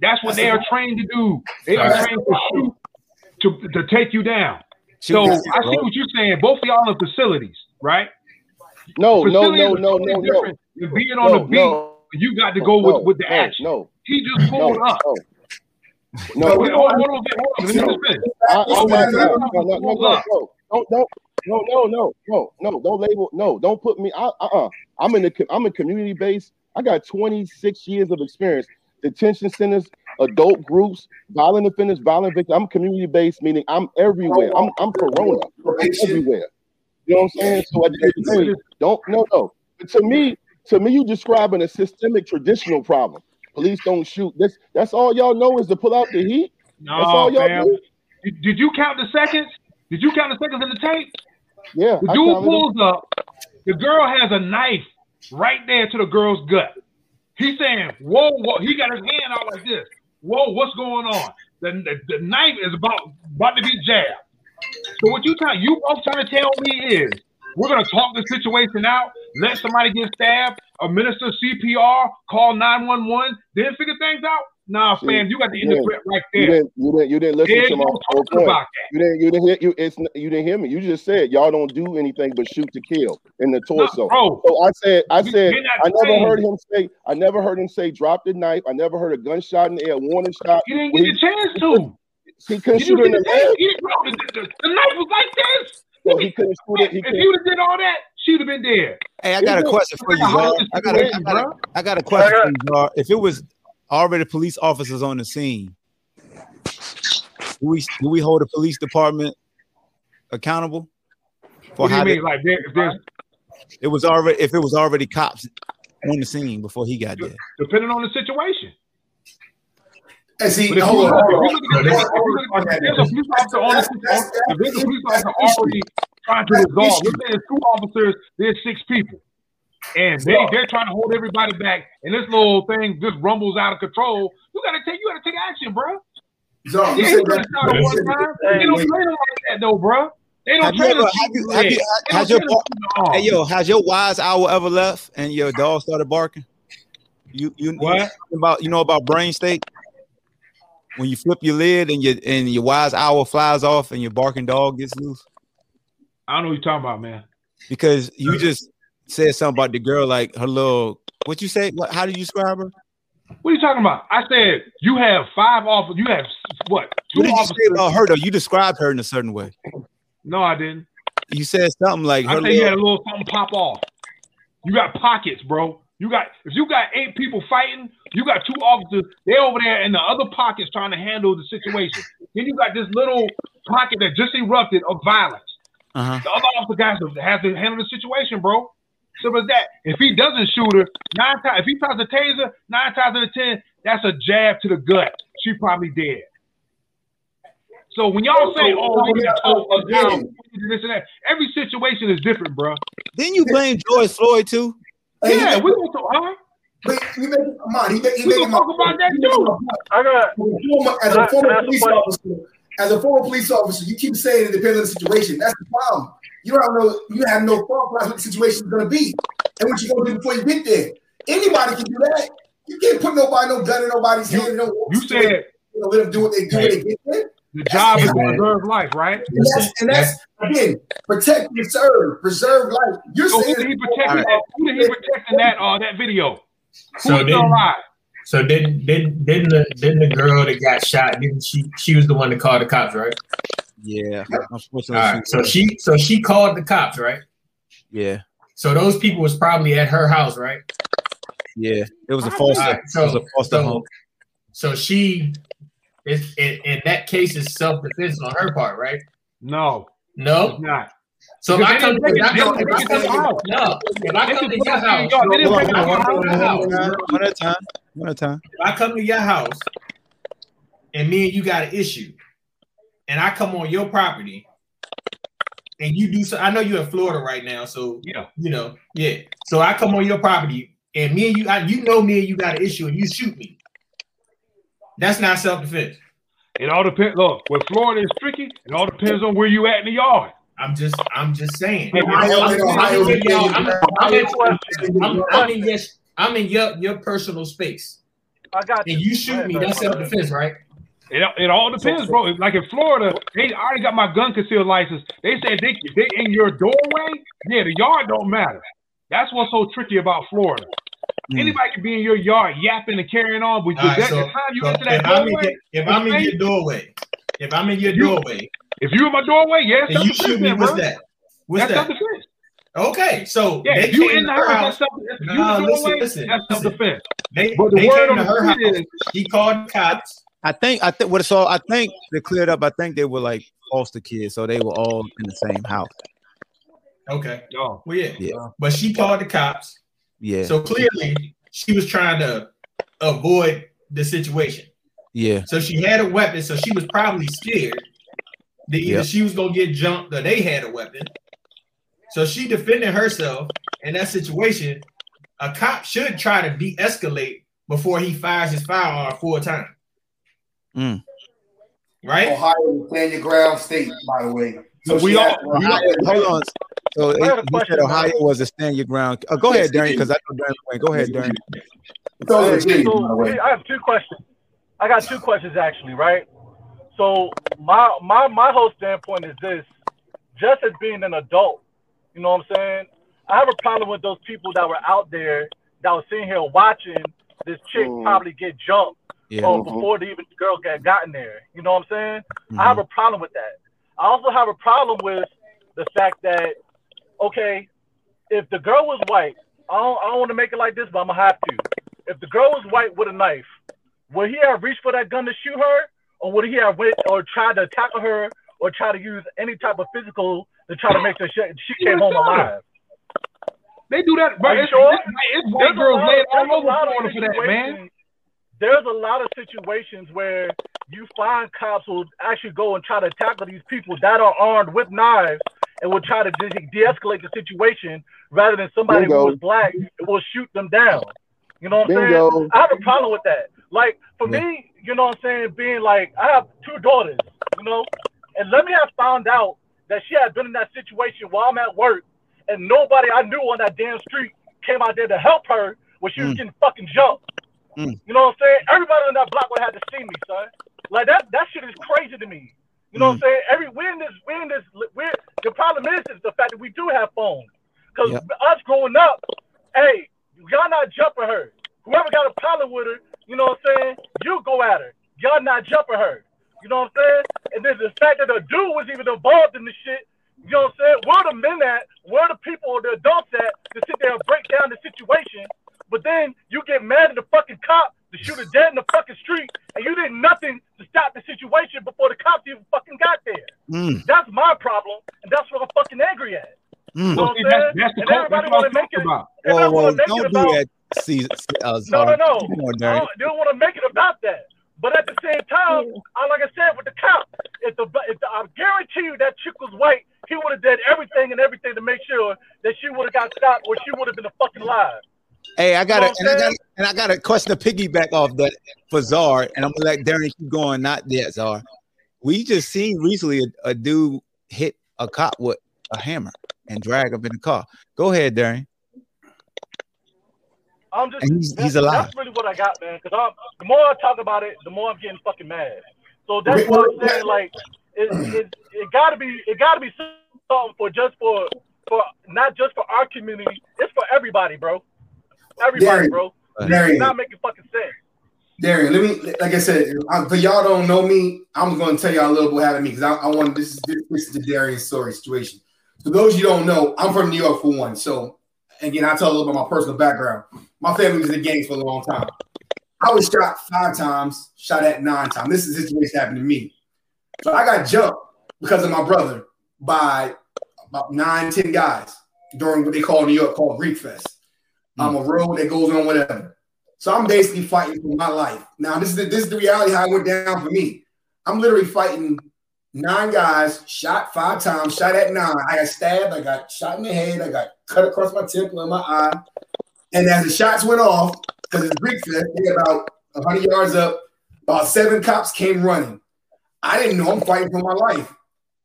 Speaker 7: That's what
Speaker 5: That's
Speaker 7: they
Speaker 5: the
Speaker 7: are trained to do. They are
Speaker 5: That's
Speaker 7: trained
Speaker 5: the
Speaker 7: to shoot to, to take you down.
Speaker 4: Shoot
Speaker 7: So I see
Speaker 4: bro.
Speaker 7: what you're saying. Both of y'all in facilities, right?
Speaker 11: No, no,
Speaker 7: Facilities
Speaker 11: no,
Speaker 7: is
Speaker 11: no, no, no.
Speaker 7: different than being on
Speaker 11: No,
Speaker 7: the beat.
Speaker 11: no,
Speaker 7: You got to go
Speaker 11: no,
Speaker 7: with, with the
Speaker 11: no,
Speaker 7: action.
Speaker 11: no,
Speaker 7: He just
Speaker 11: no,
Speaker 7: pulled up.
Speaker 11: no.
Speaker 5: No,
Speaker 11: No,
Speaker 5: we
Speaker 7: Wait, hold on, hold on, hold on. Let me
Speaker 11: No.
Speaker 7: just finish.
Speaker 11: I, oh
Speaker 5: Listen,
Speaker 11: my
Speaker 5: man,
Speaker 11: God!
Speaker 5: listen.
Speaker 11: No, no, no,
Speaker 7: Hold
Speaker 11: no,
Speaker 7: up.
Speaker 11: no, don't, don't, no, no, no, no, no, don't label, no, don't put me. I, uh, uh I'm in the, I'm in community based. I got 26 years of experience. Detention centers, adult groups, violent offenders, violent victims. I'm community based, meaning I'm everywhere. I'm, I'm Corona. I'm everywhere. You know what I'm saying? So at the end of the day, don't, no, no. But to me, to me, you describing a systemic traditional problem. Police don't shoot. This, that's all y'all know is to pull out the heat.
Speaker 7: No,
Speaker 11: That's all y'all
Speaker 7: fam.
Speaker 11: do.
Speaker 7: Did, did you count the seconds? Did you count the seconds in the tape?
Speaker 11: Yeah,
Speaker 7: The dude pulls up. The girl has a knife right there to the girl's gut. He's saying, "Whoa, whoa!" He got his hand out like this. Whoa, what's going on? The, the, the knife is about about to be jabbed. So what you trying? You both trying to tell me is we're gonna talk the situation out, let somebody get stabbed, administer CPR, call nine one one, then figure things out. Nah,
Speaker 11: See,
Speaker 7: fam, you got the end of
Speaker 11: yeah.
Speaker 7: it right
Speaker 11: You
Speaker 7: there.
Speaker 11: didn't, you didn't, you didn't listen
Speaker 7: There's
Speaker 11: to my whole point.
Speaker 7: about that.
Speaker 11: You didn't, you didn't hear, you, it's, you didn't hear me. You just said y'all don't do anything but shoot to kill in the
Speaker 7: No,
Speaker 11: torso.
Speaker 7: bro,
Speaker 11: So I said, I said, I never
Speaker 7: trained.
Speaker 11: heard him say, I never heard him say, drop the knife. I never heard a gunshot in the air, warning shot.
Speaker 7: You didn't get
Speaker 11: he,
Speaker 7: the chance to.
Speaker 11: he couldn't shoot
Speaker 7: you
Speaker 11: in the
Speaker 7: the tape?
Speaker 11: leg.
Speaker 7: The, the, the knife was like this.
Speaker 11: So he couldn't shoot it. He
Speaker 7: If
Speaker 11: couldn't.
Speaker 7: he would have did all that, she'd have been dead.
Speaker 4: Hey, I got a question for you,
Speaker 7: Like a
Speaker 4: I got a, I got a,
Speaker 7: bro.
Speaker 4: I got a question for you, Czar. If it was already police officers on the scene. Do we do we hold the police department accountable for
Speaker 7: What do you
Speaker 4: how
Speaker 7: mean?
Speaker 4: they-
Speaker 7: Like there, if there's
Speaker 4: it was already if it was already cops on the scene before he got there?
Speaker 7: depending on the situation.
Speaker 5: And see,
Speaker 7: But if
Speaker 5: hold on, hold
Speaker 7: if
Speaker 5: on.
Speaker 7: you look at the- if you look at- if there's a police officer on the if there's a police officer already trying to resolve, let's there's two officers, there's six people. And they, they're trying to hold everybody back, and this little thing just rumbles out of control. You gotta take you gotta take action, bro.
Speaker 5: So,
Speaker 7: Yeah,
Speaker 5: you
Speaker 7: you gotta start one time. They don't train them like that though, bro. They don't
Speaker 4: Have you
Speaker 7: train
Speaker 4: ever,
Speaker 7: them.
Speaker 4: have you, have you, has your,
Speaker 7: train them to
Speaker 4: hey yo, has your wise owl ever left and your dog started barking? You you
Speaker 7: What?
Speaker 4: you about you know about brain state? When you flip your lid and your and your wise owl flies off and your barking dog gets loose
Speaker 7: I don't know what you're talking about, man.
Speaker 4: because you just said something about the girl like her little what you say? What? How do you describe her?
Speaker 7: What are you talking about? I said you have five officers. You have what? Two
Speaker 4: What did you
Speaker 7: officers.
Speaker 4: say about her though? You described her in a certain way.
Speaker 7: No, I didn't.
Speaker 4: You said something like
Speaker 7: I
Speaker 4: her
Speaker 7: said you had a
Speaker 4: little,
Speaker 7: something pop off. You got pockets, bro. You got if you got eight people fighting, you got two officers. They over there in the other pockets trying to handle the situation. Then you got this little pocket that just erupted of violence.
Speaker 4: uh-huh.
Speaker 7: The other officer guys has to handle the situation, bro. Simple as that. If he doesn't shoot her, nine times if he tries to taser, nine times out of ten, that's a jab to the gut. She probably dead. So when y'all say, "Oh, we got to talk this and that, every situation is different, bro.
Speaker 4: Didn't you blame George Floyd too?
Speaker 7: Yeah, we gonna talk, huh?
Speaker 5: But you make come on, he, make- he
Speaker 7: We gonna talk about that too.
Speaker 6: I got.
Speaker 5: As
Speaker 6: Can I-
Speaker 5: a former
Speaker 6: can I ask
Speaker 5: police officer, as a former police officer, you keep saying it depends on the situation. That's the problem. You don't know. You have no thought process what the situation is going to be, and what you're going to do before you get there. Anybody can do that. You can't put nobody no gun in nobody's hand. and don't
Speaker 7: You said
Speaker 5: you know, let them do what they do when they get there.
Speaker 7: the job is to preserve life, right?
Speaker 5: And that's, and that's again protect, preserve, preserve life. You're
Speaker 7: So who
Speaker 5: saying
Speaker 7: did he protect? Who did he protect in that uh, that video?
Speaker 12: So
Speaker 7: Who's still
Speaker 12: then-
Speaker 7: alive?
Speaker 12: So didn't didn't didn't the didn't the girl that got shot? Didn't she? She was the one that called the cops, right?
Speaker 4: Yeah.
Speaker 12: All
Speaker 4: Unfortunately,
Speaker 12: right. So she so she called the cops, right?
Speaker 4: yeah,
Speaker 12: So those people was probably at her house, right?
Speaker 4: yeah. It was a foster.
Speaker 12: All right,
Speaker 4: it was a foster
Speaker 12: so,
Speaker 4: home.
Speaker 12: so she is in, in that case is self defense on her part, right?
Speaker 7: No,
Speaker 12: No.
Speaker 7: it's not.
Speaker 12: So if I come,
Speaker 7: didn't
Speaker 12: if I
Speaker 7: take it-
Speaker 12: come, I
Speaker 7: didn't
Speaker 12: come
Speaker 7: take it out.
Speaker 12: no, if I come to your
Speaker 7: put it in
Speaker 12: house,
Speaker 7: it.
Speaker 4: One at a time. One at a time.
Speaker 12: if I come to your house and me and you got an issue, and I come on your property and you do so, I know you're in Florida right now, so
Speaker 7: Yeah.
Speaker 12: you know, yeah. So I come on your property and me and you, I, you know me and you got an issue and you shoot me. That's not self defense.
Speaker 7: It all depends. Look, where Florida is tricky, it all depends on where you at in the yard.
Speaker 12: I'm just, I'm just saying. I'm,
Speaker 5: Ohio-
Speaker 12: I'm-
Speaker 5: Ohio-
Speaker 12: I'm in your- I'm- I'm in-
Speaker 6: question.
Speaker 12: I'm- I'm in your, I'm in your, your personal space,
Speaker 6: I got
Speaker 12: and you shoot me. That's self defense, right?
Speaker 7: It, it all depends, bro. Like in Florida, they already got my gun concealed license. They said they they in your doorway, yeah, the yard don't matter. That's what's so tricky about Florida.
Speaker 4: Mm.
Speaker 7: Anybody can be in your yard yapping and carrying on, but
Speaker 12: right,
Speaker 7: that,
Speaker 12: so-
Speaker 7: the time you
Speaker 12: so
Speaker 7: enter that
Speaker 12: if I'm in
Speaker 7: doorway,
Speaker 12: your, if I'm in your doorway, if I'm in your
Speaker 7: You-
Speaker 12: doorway,
Speaker 7: if you're in my doorway, yeah,
Speaker 12: and you shoot me, what's that? What's
Speaker 7: That's
Speaker 12: that?
Speaker 7: self-defense.
Speaker 12: Okay, so
Speaker 7: Yeah,
Speaker 12: they
Speaker 7: you in the
Speaker 12: her
Speaker 7: house,
Speaker 12: house.
Speaker 7: that's self. You
Speaker 12: Nah,
Speaker 7: in the
Speaker 12: listen,
Speaker 7: doorway,
Speaker 12: listen,
Speaker 7: that's self-defense.
Speaker 12: They,
Speaker 7: But the
Speaker 12: they
Speaker 7: word
Speaker 12: came to her house.
Speaker 7: is
Speaker 12: She called cops.
Speaker 4: I think I think what so I think they cleared up. I think they were like foster kids, so they were all in the same house.
Speaker 12: Okay,
Speaker 7: oh,
Speaker 12: well yeah,
Speaker 4: Yeah.
Speaker 12: but she called the cops.
Speaker 4: Yeah,
Speaker 12: So clearly, she was trying to avoid the situation.
Speaker 4: yeah,
Speaker 12: So she had a weapon. So she was probably scared that either
Speaker 4: Yep.
Speaker 12: she was gonna get jumped or they had a weapon. So she defended herself in that situation. A cop should try to de-escalate before he fires his firearm full time.
Speaker 4: Mm.
Speaker 12: Right?
Speaker 5: Ohio stand your ground state, by the way. So
Speaker 7: we all- we all-
Speaker 4: Hold on. So
Speaker 6: I got a question,
Speaker 4: said Ohio
Speaker 6: man.
Speaker 4: was a stand your ground. Oh, go ahead, Darren, because I know Darren. Wayne. Go ahead, Darren.
Speaker 5: So
Speaker 6: Hey,
Speaker 5: is Virginia, by the
Speaker 6: so. I have two questions. I got two questions actually, right? So my my my whole standpoint is this: just as being an adult, you know what I'm saying? I have a problem with those people that were out there that was sitting here watching this chick probably get jumped
Speaker 4: Yeah.
Speaker 6: oh,
Speaker 11: Mhm.
Speaker 6: before the even girl got gotten there. You know what I'm saying?
Speaker 4: Mm-hmm.
Speaker 6: I have a problem with that. I also have a problem with the fact that, okay, if the girl was white, I don't, I don't want to make it like this, but I'm gonna have to. If the girl was white with a knife, would he have reached for that gun to shoot her, or would he have went or tried to tackle her, or try to use any type of physical to try to make sure she, she came home alive?
Speaker 7: They do that, bro. It's,
Speaker 6: sure?
Speaker 7: it's, it's
Speaker 6: There's
Speaker 7: white girls
Speaker 6: lot
Speaker 7: laying all over
Speaker 6: the of
Speaker 7: Florida for that, man.
Speaker 6: There's a lot of situations where you find cops will actually go and try to tackle these people that are armed with knives and will try to de- de-escalate the situation rather than somebody
Speaker 11: Bingo.
Speaker 6: who was black will shoot them down. You know what I'm saying? I have a problem with that. Like for me, you know what I'm saying, being like I have two daughters, you know, and let me have found out that she had been in that situation while I'm at work and nobody I knew on that damn street came out there to help her when she was
Speaker 4: Mm.
Speaker 6: getting fucking jumped.
Speaker 4: Mm.
Speaker 6: You know what I'm saying? Everybody on that block would have to see me, son. Like that that shit is crazy to me. You know what I'm saying? Every we're in this we're in this we're the problem is is the fact that we do have phones. Cause
Speaker 4: Yep.
Speaker 6: us growing up, hey, y'all not jumping her. Whoever got a problem with her, you know what I'm saying? You go at her. Y'all not jumping her. You know what I'm saying? And then the fact that the dude was even involved in the shit, you know what I'm saying? Where the men at? Where the people, the adults at to sit there and break down the situation? But then you get mad at the fucking cop to shoot a dead in the fucking street, and you did nothing to stop the situation before the cops even fucking got there.
Speaker 4: Mm.
Speaker 6: That's my problem, and that's what I'm fucking angry at.
Speaker 4: Mm.
Speaker 6: You know
Speaker 7: Well,
Speaker 6: what
Speaker 7: see,
Speaker 6: I'm
Speaker 7: that's,
Speaker 6: saying?
Speaker 7: that's the
Speaker 6: And everybody
Speaker 7: what
Speaker 6: wanna
Speaker 7: I'm
Speaker 6: make it-
Speaker 7: about.
Speaker 6: everybody
Speaker 4: Whoa, whoa,
Speaker 6: wanna make
Speaker 4: don't
Speaker 6: it
Speaker 4: do
Speaker 6: about-
Speaker 4: that, Caesar. Uh,
Speaker 6: No, no, no.
Speaker 4: Come on,
Speaker 6: I don't, they don't want to make it about that. But at the same time, I, like I said with the cop, if the, if the I guarantee you that chick was white, he would have did everything and everything to make sure that she would have got stopped or she would have been a fucking live.
Speaker 4: Hey, I got
Speaker 6: You know
Speaker 4: a and
Speaker 6: I'm
Speaker 4: got and I got a question to piggyback off that for Czar, and I'm gonna let Darren keep going. Not yet, Czar. We just seen recently a, a dude hit a cop with a hammer and drag him in the car. Go ahead, Darren.
Speaker 6: I'm just
Speaker 4: he's-
Speaker 6: that's,
Speaker 4: he's alive.
Speaker 6: That's really what I got, man. Because the more I talk about it, the more I'm getting fucking mad. So that's what I'm saying. Like, it it, it gotta be it gotta be something for just for for not just for our community. It's for everybody, bro. Everybody,
Speaker 5: Darian,
Speaker 6: bro.
Speaker 5: Darian.
Speaker 6: not making fucking sense.
Speaker 5: Darian, let me, like I said, I, for y'all don't know me, I'm going to tell y'all a little bit what happened to me because I, I want this is this, this is the Darian story situation. For those you don't know, I'm from New York for one. So again, I tell a little bit about my personal background. My family was in the gangs for a long time. I was shot five times, shot at nine times. This is a situation happened to me. So I got jumped because of my brother by about nine, ten guys during what they call New York called Greek Fest. I'm a road that goes on whatever. So I'm basically fighting for my life. Now this is the, this is the reality how it went down for me. I'm literally fighting nine guys, shot five times, shot at nine. I got stabbed, I got shot in the head, I got cut across my temple and my eye. And as the shots went off, because it's Greek Fest, they about 100 yards up, about seven cops came running. I didn't know I'm fighting for my life.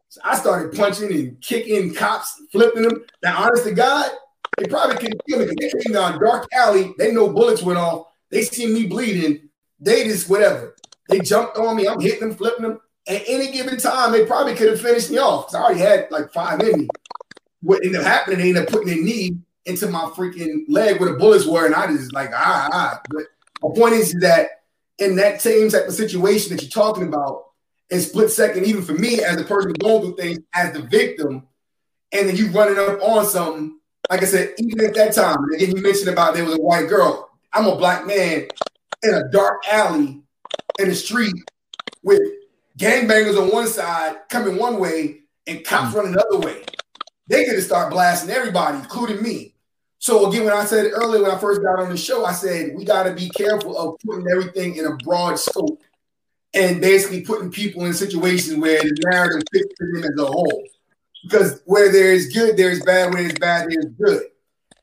Speaker 5: So I started punching and kicking cops, flipping them. Now, honest to God, they probably couldn't kill me because they came down dark alley. They know bullets went off. They see me bleeding. They just whatever. They jumped on me. I'm hitting them, flipping them. At any given time, they probably could have finished me off. 'cause I already had like five in me. What ended up happening, they ended up putting their knee into my freaking leg where the bullets were, and I just like ah ah. But my point is that in that same type of situation that you're talking about, in split second, even for me as a person going through things as the victim, and then you running up on something. Like I said, even at that time, and again, you mentioned about there was a white girl. I'm a black man in a dark alley in the street with gangbangers on one side coming one way and cops mm. running the other way. They could have started blasting everybody, including me. So again, when I said earlier when I first got on the show, I said we got to be careful of putting everything in a broad scope and basically putting people in situations where the narrative fits them as a whole. Because where there is good, there is bad. Where there's bad, there is good.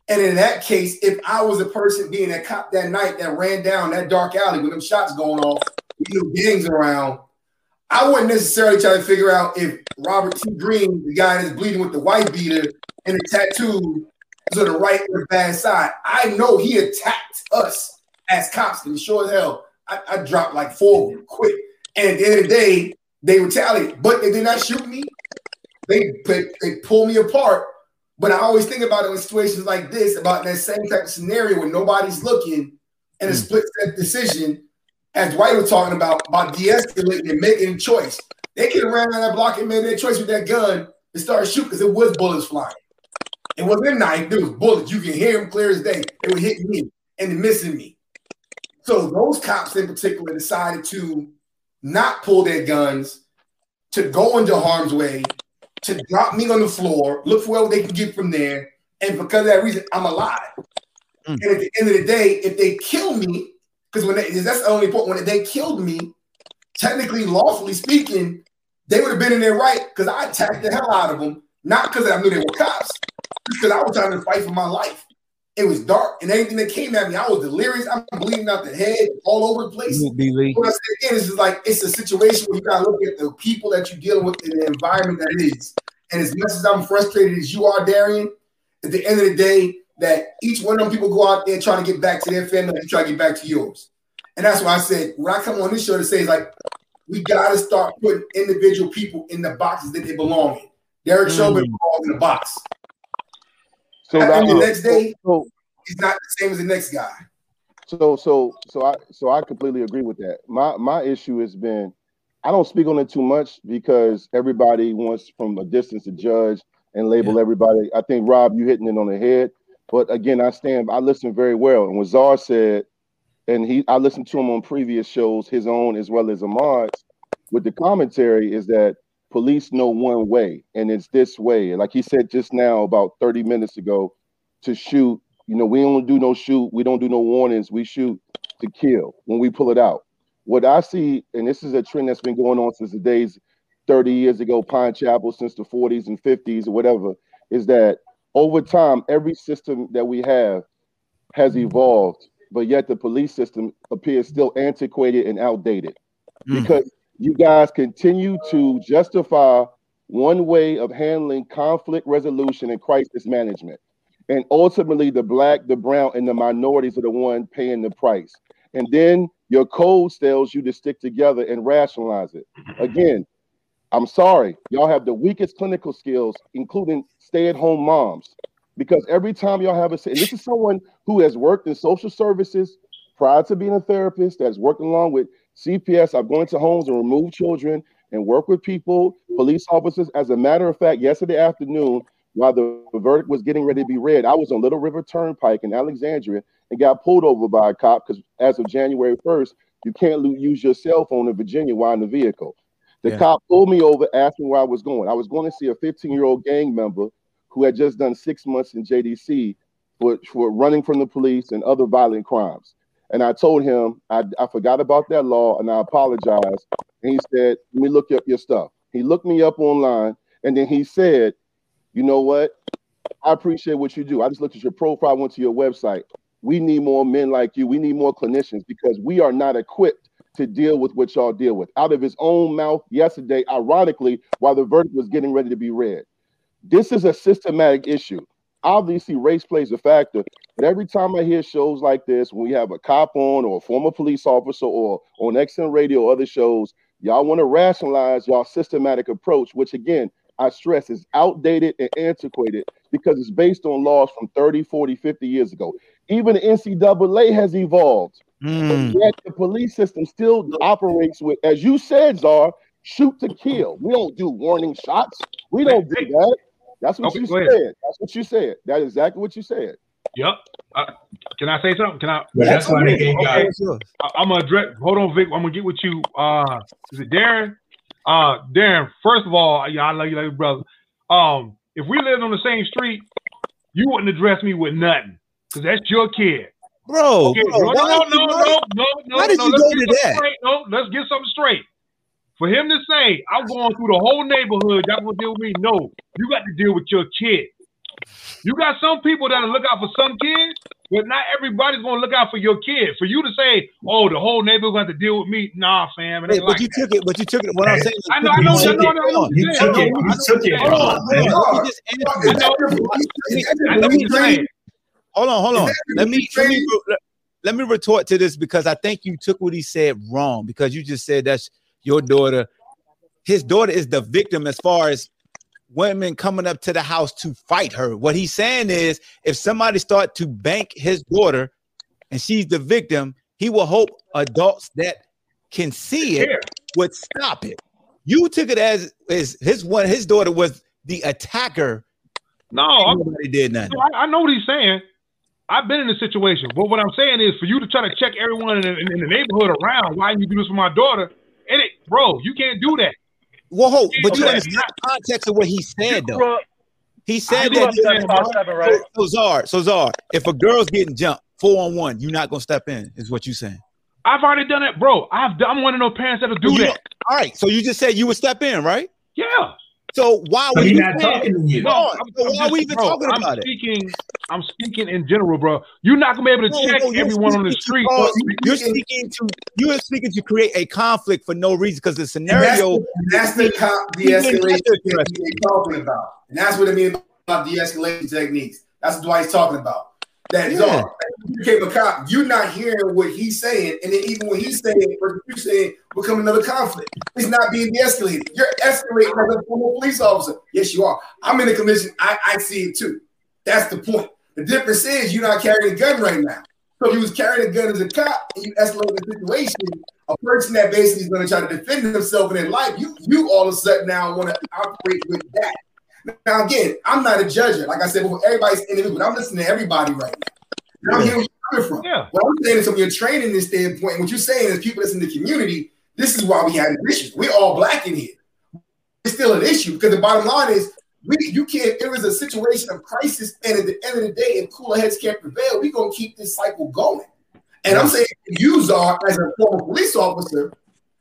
Speaker 5: And in that case, if I was a person being a cop that night that ran down that dark alley with them shots going off, you know, gangs around, I wouldn't necessarily try to figure out if Robert T. Green, the guy that's bleeding with the white beater and the tattoo, is on the right or the bad side. I know he attacked us as cops, and sure as hell, I, I dropped like four of them quick. And at the end of the day, they retaliated, but they did not shoot me. They they, they pull me apart. But I always think about it in situations like this, about that same type of scenario where nobody's looking and a hmm. split second decision, as Dwight was talking about, about de-escalating and making a choice. They could have ran around that block and made their choice with that gun and started shooting because it was bullets flying. It wasn't a knife, there was bullets. You can hear them clear as day. They were hitting me and missing me. So those cops in particular decided to not pull their guns, to go into harm's way, to drop me on the floor, look for whatever they can get from there, and because of that reason, I'm alive.
Speaker 4: Mm.
Speaker 5: And at the end of the day, if they kill me, because when they, that's the only point when they killed me, technically, lawfully speaking, they would have been in their right because I attacked the hell out of them, not because I knew they were cops, because I was trying to fight for my life. It was dark, and anything that came at me, I was delirious. I'm bleeding out the head, all over the place.
Speaker 4: Billy.
Speaker 5: What I say again is like it's a situation where you gotta look at the people that you're dealing with in the environment that it is. And as much as I'm frustrated as you are, Darian, at the end of the day, that each one of them people go out there trying to get back to their family, and you try to get back to yours. And that's why I said when I come on this show to say is like we gotta start putting individual people in the boxes that they belong in. Derek Chauvin belongs in the box.
Speaker 11: So
Speaker 5: and
Speaker 11: that-
Speaker 5: the next day,
Speaker 11: so,
Speaker 5: he's not the same as the next guy.
Speaker 11: So so so I so I completely agree with that. My my issue has been I don't speak on it too much because everybody wants from a distance to judge and label everybody. I think Rob, you hitting it on the head. But again, I stand I listen very well. And what Czar said, and he I listened to him on previous shows, his own as well as Ahmad's, with the commentary is that police know one way, and it's this way. Like he said just now, about 30 minutes ago, to shoot you know, we don't do no shoot, we don't do no warnings, we shoot to kill when we pull it out. What I see, and this is a trend that's been going on since the days 30 years ago, Pine Chapel, since the 40s and 50s or whatever, is that over time, every system that we have has evolved, but yet the police system appears still antiquated and outdated hmm. because you guys continue to justify one way of handling conflict resolution and crisis management. And ultimately, the black, the brown, and the minorities are the one paying the price. And then your code tells you to stick together and rationalize it. Again, I'm sorry, y'all have the weakest clinical skills, including stay-at-home moms. Because every time y'all have a, and this is someone who has worked in social services prior to being a therapist, that's worked along with CPS. I've gone to homes and removed children and work with people, police officers. As a matter of fact, yesterday afternoon, while the verdict was getting ready to be read, I was on Little River Turnpike in Alexandria and got pulled over by a cop because as of January 1st, you can't use your cell phone in Virginia while in the vehicle. The
Speaker 4: Yeah.
Speaker 11: cop pulled me over, asked me where I was going. I was going to see a 15 year old gang member who had just done six months in JDC for, for running from the police and other violent crimes. And I told him I, I forgot about that law and I apologized. And he said, Let me look up your stuff. He looked me up online and then he said, You know what? I appreciate what you do. I just looked at your profile, went to your website. We need more men like you. We need more clinicians because we are not equipped to deal with what y'all deal with. Out of his own mouth yesterday, ironically, while the verdict was getting ready to be read. This is a systematic issue. Obviously, race plays a factor, but every time I hear shows like this, when we have a cop on or a former police officer or on XM radio or other shows, y'all want to rationalize y'all systematic approach, which again, I stress is outdated and antiquated because it's based on laws from 30, 40, 50 years ago. Even the NCAA has evolved. But yet the police system still operates with, as you said, Czar, shoot to kill. We don't do warning shots. We don't do that. That's what
Speaker 7: Okay,
Speaker 11: you said.
Speaker 7: ahead.
Speaker 11: That's what you said. That's exactly what you said.
Speaker 7: Yep. Uh, can I say something? Can I?
Speaker 11: Yeah, that's why they gave
Speaker 7: okay.
Speaker 11: y'all-
Speaker 7: I, am gonna address. Hold on, Vic. I'm gonna get with you. Uh, is it Darren? Uh, Darren. First of all, yeah, I love you like a brother. Um, if we lived on the same street, you wouldn't address me with nothing because that's your kid.
Speaker 4: Bro,
Speaker 7: Okay,
Speaker 4: bro,
Speaker 7: no,
Speaker 4: why
Speaker 7: no,
Speaker 4: did
Speaker 7: no,
Speaker 4: you-
Speaker 7: no, no, no.
Speaker 4: why did
Speaker 7: no,
Speaker 4: you
Speaker 7: let's
Speaker 4: go
Speaker 7: get
Speaker 4: to
Speaker 7: something
Speaker 4: that?
Speaker 7: Straight. No, let's get something straight. For him to say, I'm going through the whole neighborhood, y'all gonna deal with me. No, you got to deal with your kid. You got some people that'll look out for some kids, but not everybody's gonna look out for your kid. For you to say, "Oh, the whole neighborhood got to deal with me," nah, fam.
Speaker 4: Hey, but
Speaker 7: like
Speaker 4: you
Speaker 7: that.
Speaker 4: took it, but you took it. What I'm saying,
Speaker 7: I know,
Speaker 4: you
Speaker 7: I know, I know,
Speaker 4: it.
Speaker 7: I know,
Speaker 4: Hold on.
Speaker 7: you took it, you took it.
Speaker 4: what you're saying.
Speaker 7: Hold on,
Speaker 4: Let me-
Speaker 7: man.
Speaker 4: let me just answer
Speaker 7: I know-
Speaker 4: Let me-
Speaker 7: I know what you're saying.
Speaker 4: Hold on, hold on. Let me let me let me retort to this because I think you took what he said wrong because you just said that's your daughter. His daughter is the victim as far as women coming up to the house to fight her. What he's saying is if somebody start to bank his daughter and she's the victim, he will hope adults that can see it would stop it. You took it as as his one his daughter was the attacker.
Speaker 7: No,
Speaker 4: nobody did nothing.
Speaker 7: No, I, I know what he's saying. I've been in this situation. But what I'm saying is, for you to try to check everyone in, in, in the neighborhood around, why you do this for my daughter? And it, bro, you can't do that.
Speaker 4: Well, hold, but you
Speaker 7: Okay.
Speaker 4: understand the context of what he said, though.
Speaker 6: up-
Speaker 4: He said that.
Speaker 7: seven by
Speaker 6: seven, right?
Speaker 4: So, so Czar, so Czar, if a girl's getting jumped four on one, you're not gonna step in, is what you saying.
Speaker 7: I've already done that, bro. I've done, I'm one of those parents that'll do
Speaker 4: You
Speaker 7: that.
Speaker 4: All right, so you just said you would step in, right?
Speaker 7: Yeah.
Speaker 4: So why
Speaker 12: But
Speaker 4: we even
Speaker 12: not talking to you.
Speaker 4: No,
Speaker 7: I'm-
Speaker 4: so
Speaker 7: I'm
Speaker 4: why
Speaker 7: just-
Speaker 4: we even
Speaker 7: bro,
Speaker 4: talking
Speaker 7: I'm
Speaker 4: about it?
Speaker 7: speaking, I'm speaking in general, bro. You're not gonna be able to
Speaker 4: No,
Speaker 7: check
Speaker 4: no,
Speaker 7: everyone on the street.
Speaker 4: to cause- You're speaking to you're speaking to create a conflict for no reason because the scenario.
Speaker 5: And that's, the, that's the co- de-escalation technique talking about. And that's what I mean about de-escalation techniques. That's what Dwight's talking about. That is
Speaker 4: Yeah.
Speaker 5: all. You became a cop. You're not hearing what he's saying, and then even when he's saying what you're saying become another conflict. It's not being de-escalated. You're escalating as a former police officer. Yes, you are. I'm in the commission. I, I see it too. That's the point. The difference is you're not carrying a gun right now. So if you was carrying a gun as a cop and you escalate the situation, a person that basically is going to try to defend himself in their life, you you all of a sudden now want to operate with that. Now again, I'm not a judge. Like I said before, everybody's individual. but I'm listening to everybody right now. And I'm hearing where you're coming from.
Speaker 7: Yeah.
Speaker 5: What I'm saying is from your training this standpoint, what you're saying is people that's in the community, this is why we have issues. We're all black in here. It's still an issue because the bottom line is we you can't it was a situation of crisis, and at the end of the day, if cooler heads can't prevail, we're gonna keep this cycle going. And I'm saying you are as a former police officer,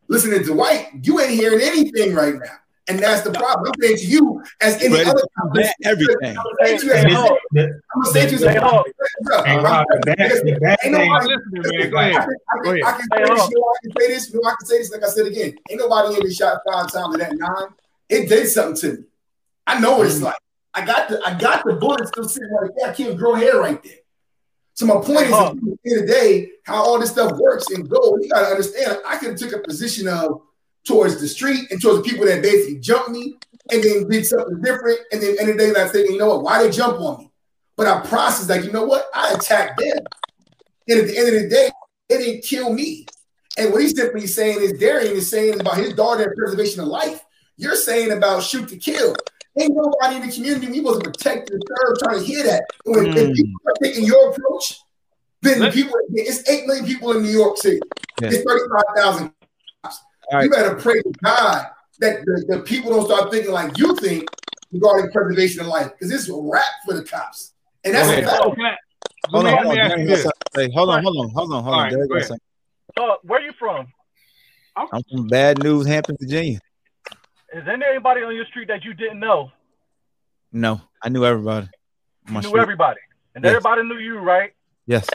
Speaker 5: listening to White, you ain't hearing anything right now. And that's the problem. I'm saying to you, as any
Speaker 4: Ready
Speaker 5: other
Speaker 4: to everything.
Speaker 5: I'm saying to you as
Speaker 12: And
Speaker 5: a
Speaker 12: this- the-
Speaker 5: I'm gonna say to you,
Speaker 6: Hey, hold.
Speaker 5: Bro,
Speaker 12: Hey,
Speaker 5: I'm-
Speaker 12: Rob, the bad- the bad
Speaker 5: ain't nobody
Speaker 7: Listening, man. Go
Speaker 5: I
Speaker 7: ahead.
Speaker 5: can, I can,
Speaker 7: ahead.
Speaker 5: I can
Speaker 6: Hey,
Speaker 5: say this, you know, I can say this, I can say this, like I said again, ain't nobody in the shot five times of that nine. It did something to me. I know what it's mm. like. I got the I got the bullet still sitting right there. I can't grow hair right there. So my point is, at the end of the day, how all this stuff works and goes, you gotta understand. I could have took a position of towards the street and towards the people that basically jumped me and then did something different. And then end of the day, I'm thinking, you know what? Why they jump on me? But I processed like, you know what? I attacked them. And at the end of the day, they didn't kill me. And what he's simply saying is Darian is saying about his daughter and preservation of life. You're saying about shoot to kill. Ain't nobody in the community we supposed to protect and serve trying to hear that. And when, if
Speaker 4: Mm.
Speaker 5: people are taking your approach, then the people it's eight million people in New York City.
Speaker 4: Yeah.
Speaker 5: It's 35,000
Speaker 4: All right.
Speaker 5: you better pray to God that the, the people don't start thinking like you think regarding preservation of life, because it's a wrap for the cops. And that's
Speaker 4: Okay.
Speaker 5: a fact.
Speaker 7: So I- so
Speaker 4: Hold
Speaker 7: let
Speaker 4: on, hold on.
Speaker 7: let me ask
Speaker 4: Darren
Speaker 7: you
Speaker 4: got
Speaker 7: this.
Speaker 4: something to say. Hold on, hold on, hold on, hold
Speaker 7: All
Speaker 4: on.
Speaker 7: right,
Speaker 4: Darren
Speaker 7: go
Speaker 4: got
Speaker 7: ahead.
Speaker 4: something.
Speaker 6: Uh, where you from?
Speaker 4: I'm from Bad News, Hampton, Virginia.
Speaker 6: Is there anybody on your street that you didn't know?
Speaker 4: No, I knew everybody. on
Speaker 6: You knew
Speaker 4: street.
Speaker 6: everybody, and
Speaker 4: Yes.
Speaker 6: everybody knew you, right?
Speaker 4: Yes.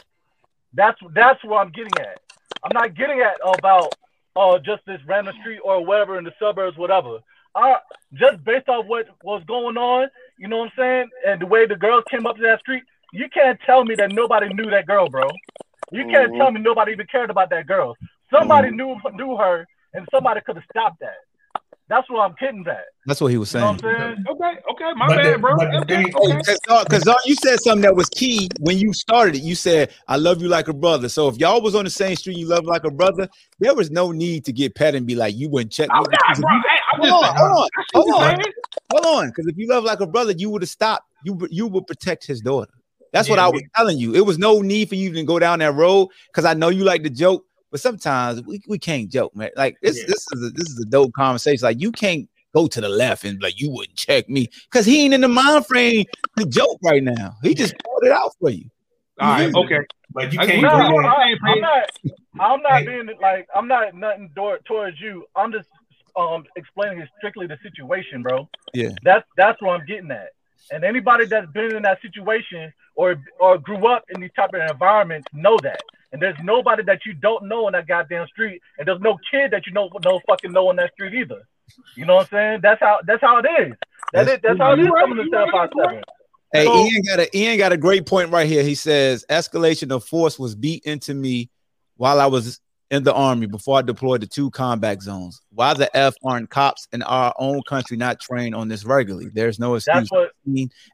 Speaker 6: That's that's what I'm getting at. I'm not getting at about uh just this random street or whatever in the suburbs, whatever. Uh, just based off what was going on, you know what I'm saying, and the way the girls came up to that street, you can't tell me that nobody knew that girl, bro. You can't
Speaker 11: Mhm.
Speaker 6: tell me nobody even cared about that girl. Somebody knew knew her, and somebody could have stopped that. That's what I'm getting at.
Speaker 4: That's what he was
Speaker 6: You know
Speaker 4: saying.
Speaker 6: what I'm saying?
Speaker 7: Okay, okay, my
Speaker 12: But
Speaker 7: bad,
Speaker 12: the-
Speaker 7: bro.
Speaker 12: but the
Speaker 7: Okay,
Speaker 12: thing-
Speaker 7: okay.
Speaker 4: Oh, because uh, uh, you said something that was key when you started it. You said, I love you like a brother. So if y'all was on the same street, you love like a brother, there was no need to get pet and be like, you wouldn't check.
Speaker 7: I'm not,
Speaker 4: Because
Speaker 7: bro.
Speaker 4: you-
Speaker 7: Hey, I'm
Speaker 4: Hold
Speaker 7: just
Speaker 4: on, hold on,
Speaker 7: I see
Speaker 4: hold on. Hold on. Because if you love like a brother, you would have stopped. You would- you would protect his daughter. That's what I was telling you. It was no need for you to go down that road because I know you like to joke, but sometimes we, we can't joke, man. Like this,
Speaker 12: Yeah.
Speaker 4: this is a, this is a dope conversation. Like you can't go to the left and like you wouldn't check me because he ain't in the mind frame to joke right now. He just pulled it out for you.
Speaker 7: All right, okay.
Speaker 12: But you can't
Speaker 7: get
Speaker 6: No,
Speaker 7: it.
Speaker 12: bring
Speaker 7: Yeah.
Speaker 6: I,
Speaker 12: in.
Speaker 6: I'm not. I'm not being like. I'm not nothing door, towards you. I'm just um explaining it strictly the situation, bro.
Speaker 4: Yeah.
Speaker 6: That's that's what I'm getting at. And anybody that's been in that situation or or grew up in these type of environments know that. And there's nobody that you don't know in that goddamn street, and there's no kid that you know no fucking know on that street either. You know what I'm saying? That's how that's how it is. That
Speaker 4: That's
Speaker 6: is that's how it
Speaker 7: You
Speaker 6: is
Speaker 7: right,
Speaker 6: coming to
Speaker 7: you
Speaker 6: seven
Speaker 7: right,
Speaker 6: five seven.
Speaker 4: Hey,
Speaker 6: So-
Speaker 4: Ian got a Ian got a great point right here. He says escalation of force was beat into me while I was in the army before I deployed to two combat zones. Why the F aren't cops in our own country not trained on this regularly? There's no excuse.
Speaker 6: That's what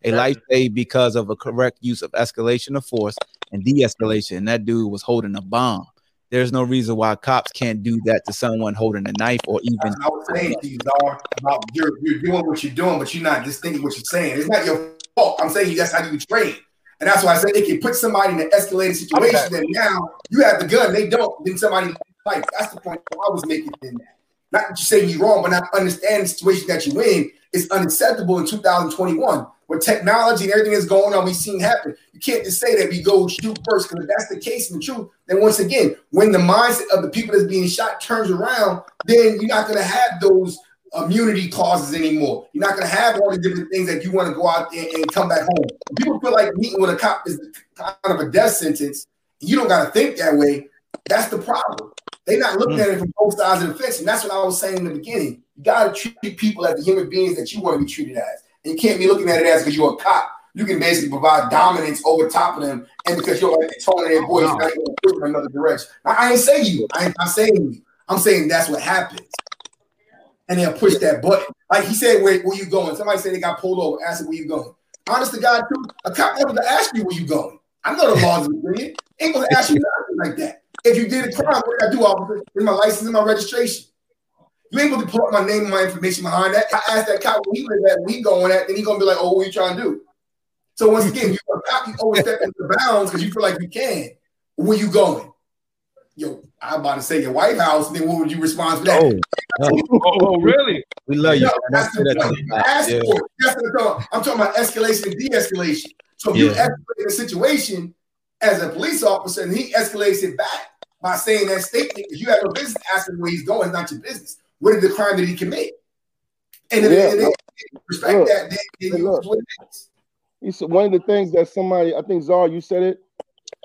Speaker 4: a life saved because of a correct use of escalation of force and de-escalation. And that dude was holding a bomb. There's no reason why cops can't do that to someone holding a knife or even
Speaker 5: I was saying to you, Dar, about you're, you're doing what you're doing, but you're not just thinking what you're saying. It's not your fault. I'm saying that's how you train. And that's why I said it can put somebody in an escalated situation that now you have the gun, they don't, then somebody fight. That's the point I was making in that. Not just saying you're wrong, but not understanding the situation that you're in is unacceptable in 2021. Where technology and everything is going on, we've seen happen. You can't just say that we go shoot first, because if that's the case in the truth, then once again, when the mindset of the people that's being shot turns around, then you're not going to have those immunity clauses anymore. You're not going to have all the different things that you want to go out there and come back home. People feel like meeting with a cop is kind of a death sentence. You don't got to think that way. That's the problem. They're not looking at it from both sides of the fence. And that's what I was saying in the beginning. You got to treat people as the human beings that you want to be treated as. And you can't be looking at it as because you're a cop. You can basically provide dominance over top of them. And because you're like tone their voice, now you're going to in another direction. Now, I ain't saying you. I ain't, I'm saying you. I'm saying that's what happens. And they'll push that button. Like he said, where, where you going? Somebody said they got pulled over. Asked where you going? Honest to God, too, a cop able to ask you where you going. I know the laws of Virginia. Ain't to ask you nothing like that. If you did a crime, what did I do, officer? Is my license and my registration. You ain't able to pull up my name and my information behind that. I asked that cop where he live at, going at, then he gonna be like, "Oh, what are you trying to do?" So once again, you're a cop, you always step into the bounds because you feel like you can. Where you going? Yo, I'm about to say your White House, then what would you respond to that?
Speaker 7: Oh, oh, oh, oh, really?
Speaker 4: We love you.
Speaker 5: No, that's
Speaker 4: That's-
Speaker 5: the
Speaker 4: that's- yeah.
Speaker 5: That's what I'm talking about. I'm talking about escalation and de-escalation. So if you escalate a situation as a police officer and he escalates it back by saying that statement, because you have no business asking where he's going, it's not your business. What is the crime that he commit? And if
Speaker 11: Yeah,
Speaker 5: and if
Speaker 11: look,
Speaker 5: they respect
Speaker 11: look,
Speaker 5: that, then, then
Speaker 11: hey,
Speaker 5: you
Speaker 11: look.
Speaker 5: what it is.
Speaker 11: You said one of the things that somebody, I think Czar, you said it,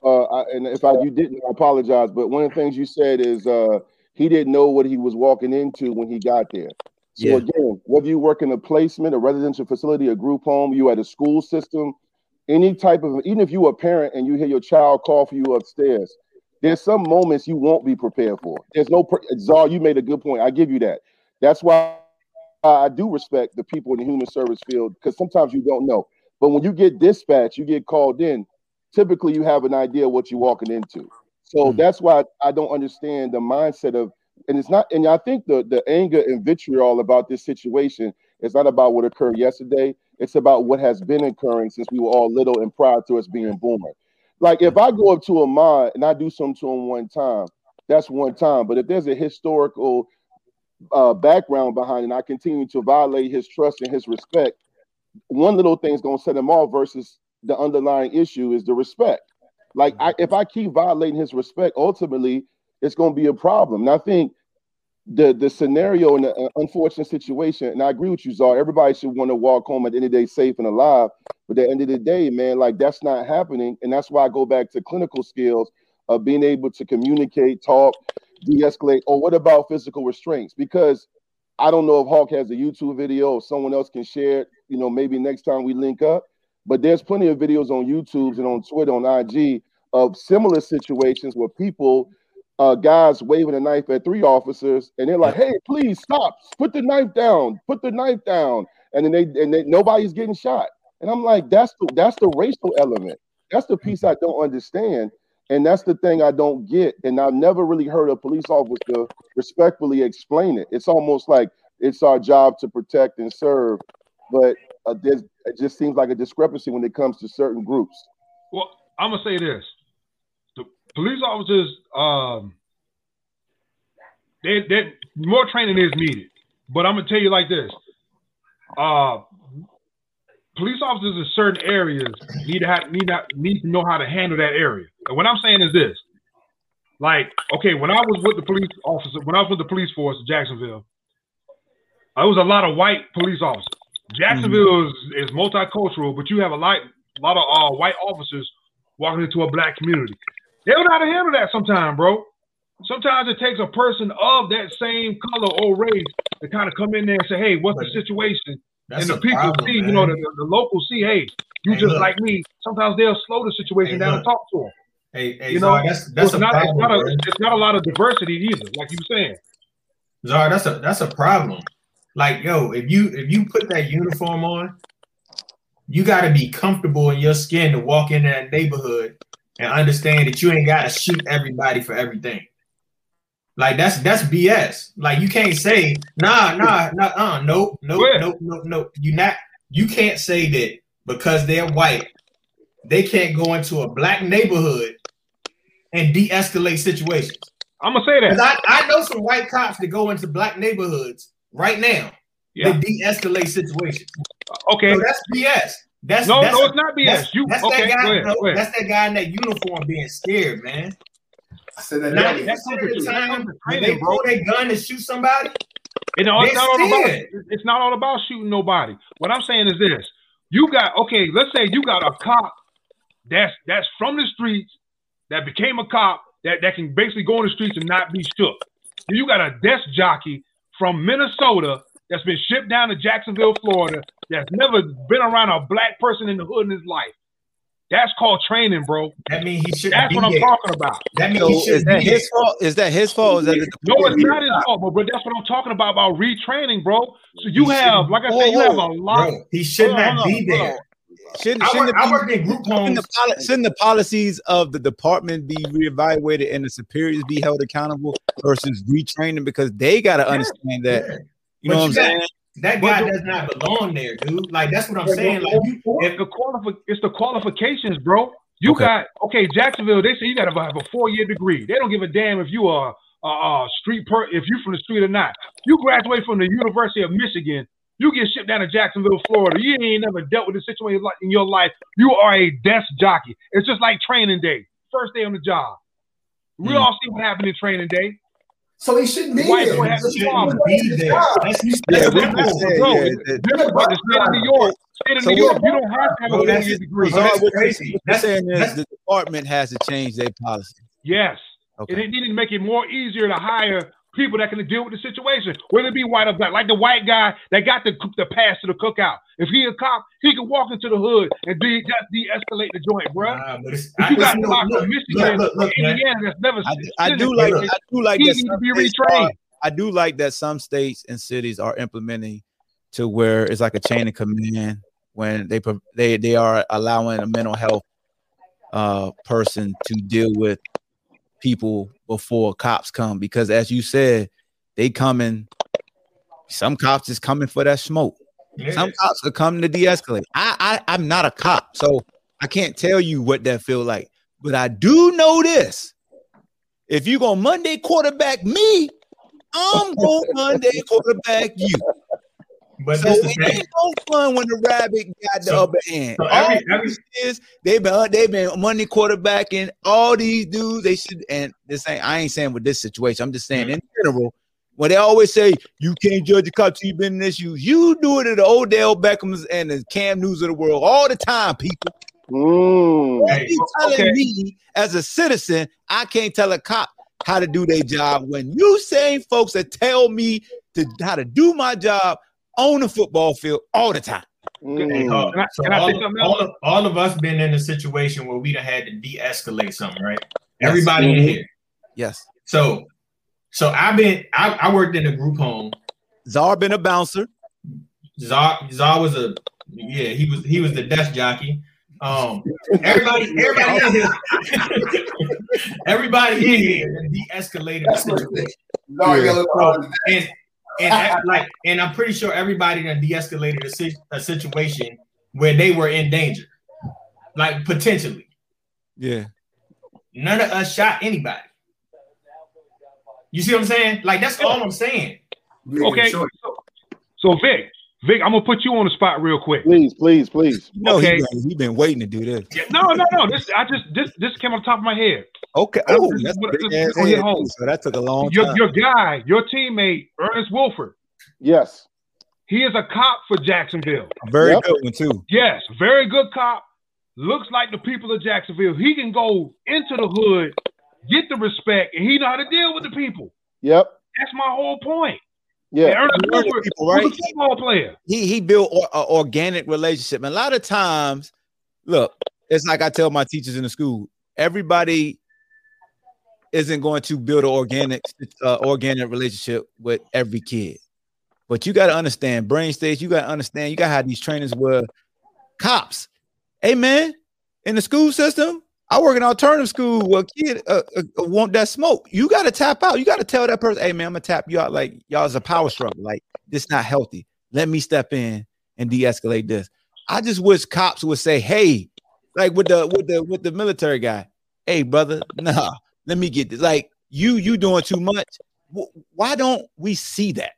Speaker 11: uh, I, and if I you didn't, I apologize. But one of the things you said is uh, he didn't know what he was walking into when he got there. So
Speaker 4: Yeah.
Speaker 11: again, whether you work in a placement, a residential facility, a group home, you at a school system, any type of, even if you're a parent and you hear your child call for you upstairs, there's some moments you won't be prepared for. There's no, pre- Czar, you made a good point. I give you that. That's why I do respect the people in the human service field because sometimes you don't know. But when you get dispatched, you get called in, typically you have an idea what you're walking into. So that's why I don't understand the mindset of, and it's not, and I think the the anger and vitriol about this situation is not about what occurred yesterday. It's about what has been occurring since we were all little and prior to us being born. Like if I go up to Ahmad and I do something to him one time, that's one time. But if there's a historical uh, background behind it, and I continue to violate his trust and his respect, one little thing's gonna set him off versus the underlying issue is the respect. Like I, if I keep violating his respect, ultimately it's gonna be a problem. And I think the the scenario and the uh, unfortunate situation, and I agree with you, Czar. Everybody should want to walk home at the end of the day safe and alive. But at the end of the day, man, like that's not happening, and that's why I go back to clinical skills of being able to communicate, talk, de-escalate, or what about physical restraints? Because I don't know if Hawk has a YouTube video or someone else can share it. You know, maybe next time we link up. But there's plenty of videos on YouTube and on Twitter, on IG of similar situations where people, uh, guys waving a knife at three officers, and they're like, "Hey, please stop! Put the knife down! Put the knife down!" And then they and they, nobody's getting shot. And I'm like, that's the that's the racial element. That's the piece I don't understand. And that's the thing I don't get. And I've never really heard a police officer respectfully explain it. It's almost like it's our job to protect and serve, but uh, there's, it just seems like a discrepancy when it comes to certain groups.
Speaker 7: Well, I'm gonna say this: the police officers, um, they, they more training is needed. But I'm gonna tell you like this: uh, police officers in certain areas need to have need not need to know how to handle that area. And what I'm saying is this: like, okay, when I was with the police officer, when I was with the police force in Jacksonville, there was a lot of white police officers. Jacksonville is, is multicultural, but you have a lot, lot of uh, white officers walking into a black community. They don't know how to handle that sometimes, bro. Sometimes it takes a person of that same color or race to kind of come in there and say, "Hey, what's the situation?"
Speaker 12: That's
Speaker 7: and the people
Speaker 12: problem,
Speaker 7: see, you know, the, the, locals see, "Hey, you
Speaker 12: Hey,
Speaker 7: just
Speaker 12: look.
Speaker 7: like me." Sometimes they'll slow the situation
Speaker 12: Hey,
Speaker 7: down
Speaker 12: look.
Speaker 7: and talk to them.
Speaker 12: Hey, hey,
Speaker 7: you know,
Speaker 12: that's that's
Speaker 7: So
Speaker 12: a
Speaker 7: it's not,
Speaker 12: problem.
Speaker 7: it's, not a, it's not a lot of diversity either, like you were saying.
Speaker 12: Czar, that's a that's a problem. Like, yo, if you if you put that uniform on, you got to be comfortable in your skin to walk in that neighborhood and understand that you ain't got to shoot everybody for everything. Like that's that's BS. Like you can't say nah nah nah uh nope nope nope nope nope. You not you can't say that because they're white they can't go into a black neighborhood and de-escalate situations.
Speaker 7: I'm gonna say that.
Speaker 12: I, I know some white cops that go into black neighborhoods right now.
Speaker 7: Yeah.
Speaker 12: They de-escalate situations.
Speaker 7: Uh, okay.
Speaker 12: So that's BS. That's
Speaker 7: No,
Speaker 12: that's
Speaker 7: no, it's not BS.
Speaker 12: That's,
Speaker 7: You-
Speaker 12: that's
Speaker 7: okay,
Speaker 12: that guy.
Speaker 7: go ahead,
Speaker 12: no,
Speaker 7: go ahead.
Speaker 12: That's that guy in that uniform being scared, man.
Speaker 5: I said that
Speaker 12: Ninety
Speaker 5: earlier.
Speaker 12: percent of the
Speaker 7: comes to- that
Speaker 12: time,
Speaker 7: comes
Speaker 12: when they
Speaker 7: bro.
Speaker 12: pull their gun and shoot somebody,
Speaker 7: You know, it's not all about
Speaker 12: scared.
Speaker 7: it's not all about shooting nobody. What I'm saying is this: you got okay. Let's say you got a cop that's that's from the streets that became a cop that that can basically go on the streets and not be shook. You got a desk jockey from Minnesota that's been shipped down to Jacksonville, Florida, that's never been around a black person in the hood in his life. That's called training, bro.
Speaker 12: that means he shouldn't
Speaker 7: That's
Speaker 12: be
Speaker 7: what I'm
Speaker 12: there.
Speaker 7: talking about.
Speaker 12: That means
Speaker 4: So
Speaker 12: he
Speaker 4: is
Speaker 12: shouldn't
Speaker 4: that
Speaker 12: be there.
Speaker 4: his fault? Is that his fault? Is that the
Speaker 7: No, it's not his fault, but, but that's what I'm talking about about retraining, bro. So you
Speaker 12: He
Speaker 7: have, like I said, you have a lot.
Speaker 12: Bro, he should
Speaker 4: Hold on,
Speaker 12: not
Speaker 4: hold
Speaker 12: be
Speaker 4: on,
Speaker 12: there.
Speaker 4: Shouldn't,
Speaker 12: I
Speaker 4: shouldn't,
Speaker 12: work,
Speaker 4: the,
Speaker 12: I worked in group
Speaker 4: shouldn't, the, shouldn't the policies of the department be reevaluated and the superiors be held accountable versus retraining because they got to understand that.
Speaker 12: Yeah.
Speaker 4: You know
Speaker 12: But
Speaker 4: what I'm saying?
Speaker 12: That guy does not belong there, dude. Like that's what I'm saying. Like
Speaker 7: If the qualifi- it's the qualifications, bro. You
Speaker 4: Okay.
Speaker 7: got okay, Jacksonville. They say you got to have a four year degree. They don't give a damn if you are a, a street per if you from the street or not. You graduate from the University of Michigan. You get shipped down to Jacksonville, Florida. You ain't never dealt with a situation like in your life. You are a desk jockey. It's just like training day, first day on the job. We
Speaker 4: Mm.
Speaker 7: all see what happened in training day.
Speaker 5: So he shouldn't be
Speaker 7: White
Speaker 5: there.
Speaker 7: boy has a
Speaker 5: He shouldn't
Speaker 12: be there. That's,
Speaker 4: Yeah,
Speaker 12: that's what
Speaker 4: said.
Speaker 7: Bro,
Speaker 4: yeah, that-
Speaker 7: different about the state of New York. State of
Speaker 4: So
Speaker 7: New York, you don't have to have a
Speaker 12: Bro,
Speaker 7: four
Speaker 12: that's-
Speaker 7: degree.
Speaker 12: bro, that's
Speaker 4: Zard, what
Speaker 12: crazy.
Speaker 4: you're
Speaker 12: That's-
Speaker 4: saying is the department has to change their policy.
Speaker 7: Yes.
Speaker 4: Okay.
Speaker 7: And it needed to make it more easier to hire people that can deal with the situation, whether it be white or black. Like the white guy that got the cook the pass to the cookout. If he a cop, he can walk into the hood and de just de-escalate the joint, bro.
Speaker 12: Nah, but it's, I,
Speaker 7: you got
Speaker 12: listen,
Speaker 7: cops
Speaker 12: look,
Speaker 7: from
Speaker 12: look,
Speaker 7: Michigan
Speaker 12: look, look,
Speaker 7: or. Indiana that's never.
Speaker 4: I, do- I do like
Speaker 7: it.
Speaker 4: I do like
Speaker 7: He
Speaker 4: that
Speaker 7: needs to be retrained.
Speaker 4: are- I do like that some states and cities are implementing to where it's like a chain of command when they they they are allowing a mental health uh person to deal with people before cops come because as you said they coming some cops is coming for that smoke.
Speaker 12: Yeah.
Speaker 4: some cops are coming to de-escalate. I, I i'm not a cop so i can't tell you what that feel like. But i do know this. If you gonna monday quarterback me i'm gonna monday quarterback you
Speaker 12: But
Speaker 4: so it
Speaker 12: thing.
Speaker 4: ain't no fun when the rabbit got the
Speaker 12: So-
Speaker 4: upper hand.
Speaker 12: so
Speaker 4: all
Speaker 12: every- every-
Speaker 4: is they've been they've been money quarterbacking all these dudes. They should and this ain't I ain't saying with this situation. I'm just saying in general. When they always say you can't judge a cop till you've been in this shoes, you do it to the Odell Beckhams and the Cam Newtons of the world all the time, people.
Speaker 11: Mm.
Speaker 4: Don't
Speaker 12: Hey,
Speaker 4: be telling
Speaker 7: okay.
Speaker 4: me as a citizen I can't tell a cop how to do their job when you saying folks that tell me to how to do my job on the football field all the time.
Speaker 11: Mm.
Speaker 12: uh,
Speaker 7: Can I-
Speaker 12: so
Speaker 7: can I
Speaker 12: all, all, of, all of us been in a situation where we'd have had to de-escalate something, right? Everybody in
Speaker 11: Mhm.
Speaker 12: here.
Speaker 4: Yes.
Speaker 12: So, so I've been. I, I worked in a group home.
Speaker 4: Czar been a bouncer.
Speaker 12: Czar, Czar was a yeah. He was he was the desk jockey. Um, everybody, everybody in here, everybody in here done de-escalated the situation.
Speaker 5: Sorry, got a little problem.
Speaker 12: and and that- like and I'm pretty sure everybody done de-escalated a, si- a situation where they were in danger, like potentially.
Speaker 4: Yeah.
Speaker 12: None of us shot anybody. You see what I'm saying? Like that's all I'm saying.
Speaker 7: Okay. So, so Vic, Vic, I'm gonna put you on the spot real quick.
Speaker 11: Please, please, please.
Speaker 4: You know
Speaker 7: Okay.
Speaker 4: he, been, he been waiting to do this.
Speaker 7: Yeah, No, no, no. This I just this this came on top of my head.
Speaker 4: Okay. Oh,
Speaker 7: is
Speaker 4: that's
Speaker 7: what-
Speaker 4: big
Speaker 7: this is
Speaker 4: ass head,
Speaker 7: home.
Speaker 4: too, So that took a long
Speaker 7: Your
Speaker 4: time.
Speaker 7: your guy, your teammate, Ernest Wilford,
Speaker 11: Yes.
Speaker 7: he is a cop for Jacksonville.
Speaker 4: Very
Speaker 11: Yep.
Speaker 4: good one too.
Speaker 7: Yes, very good cop. Looks like the people of Jacksonville. He can go into the hood, get the respect, and he know how to deal with the people.
Speaker 11: Yep.
Speaker 7: That's my whole point.
Speaker 11: Yeah.
Speaker 7: And Ernest
Speaker 4: He learned people,
Speaker 7: was
Speaker 4: right?
Speaker 7: a football player.
Speaker 4: He he built or, organic relationship. And a lot of times, look, it's like I tell my teachers in the school. Everybody isn't going to build an organic uh, organic relationship with every kid. But you got to understand, brain stage. You got to understand. You got to have these trainers were cops. Hey man, in the school system, I work in alternative school. A kid uh, uh, want that smoke. You got to tap out. You got to tell that person, "Hey man, I'm gonna tap you out. Like y'all is a power struggle. Like this not healthy. Let me step in and de-escalate this." I just wish cops would say, "Hey, like with the with the with the military guy. Hey, brother, nah, let me get this. Like you, you doing too much. Wh- Why don't we see that?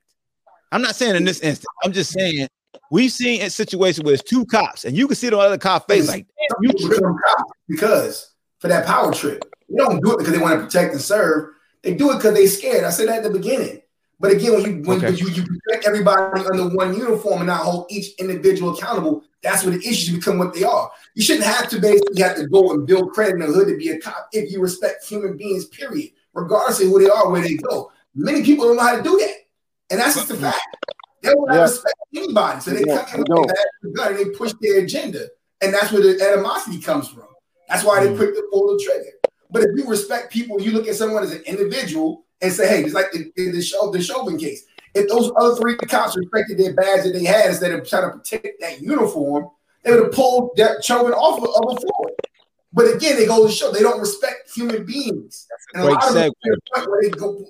Speaker 4: I'm not saying in this instance. I'm just saying we've seen a situation where it's two cops, and you can see the other cop face like, you
Speaker 5: cops because for that power trip. They don't do it because they want to protect and serve. They do it because they scared. I said that at the beginning. But again, when you when
Speaker 4: Okay.
Speaker 5: you, you protect everybody under one uniform and not hold each individual accountable, that's where the issues become what they are. You shouldn't have to basically have to go and build credit in the hood to be a cop if you respect human beings, period, regardless of who they are, where they go. Many people don't know how to do that. And that's just a fact. They don't
Speaker 11: Yeah.
Speaker 5: respect anybody. So they
Speaker 11: They
Speaker 5: come in
Speaker 11: They
Speaker 5: with
Speaker 11: don't.
Speaker 5: that gun and they push their agenda. And that's where the animosity comes from. That's why they mm. quick to pull the trigger. But if you respect people, you look at someone as an individual and say, hey, it's like the, in the show, the Chauvin case. If those other three cops respected their badge that they had instead of trying to protect that uniform, they would have pulled that Chauvin off of, of a floor. But again, they go to show they don't respect human beings. And a
Speaker 4: great
Speaker 5: lot of them
Speaker 4: segue.
Speaker 5: to the point where they go,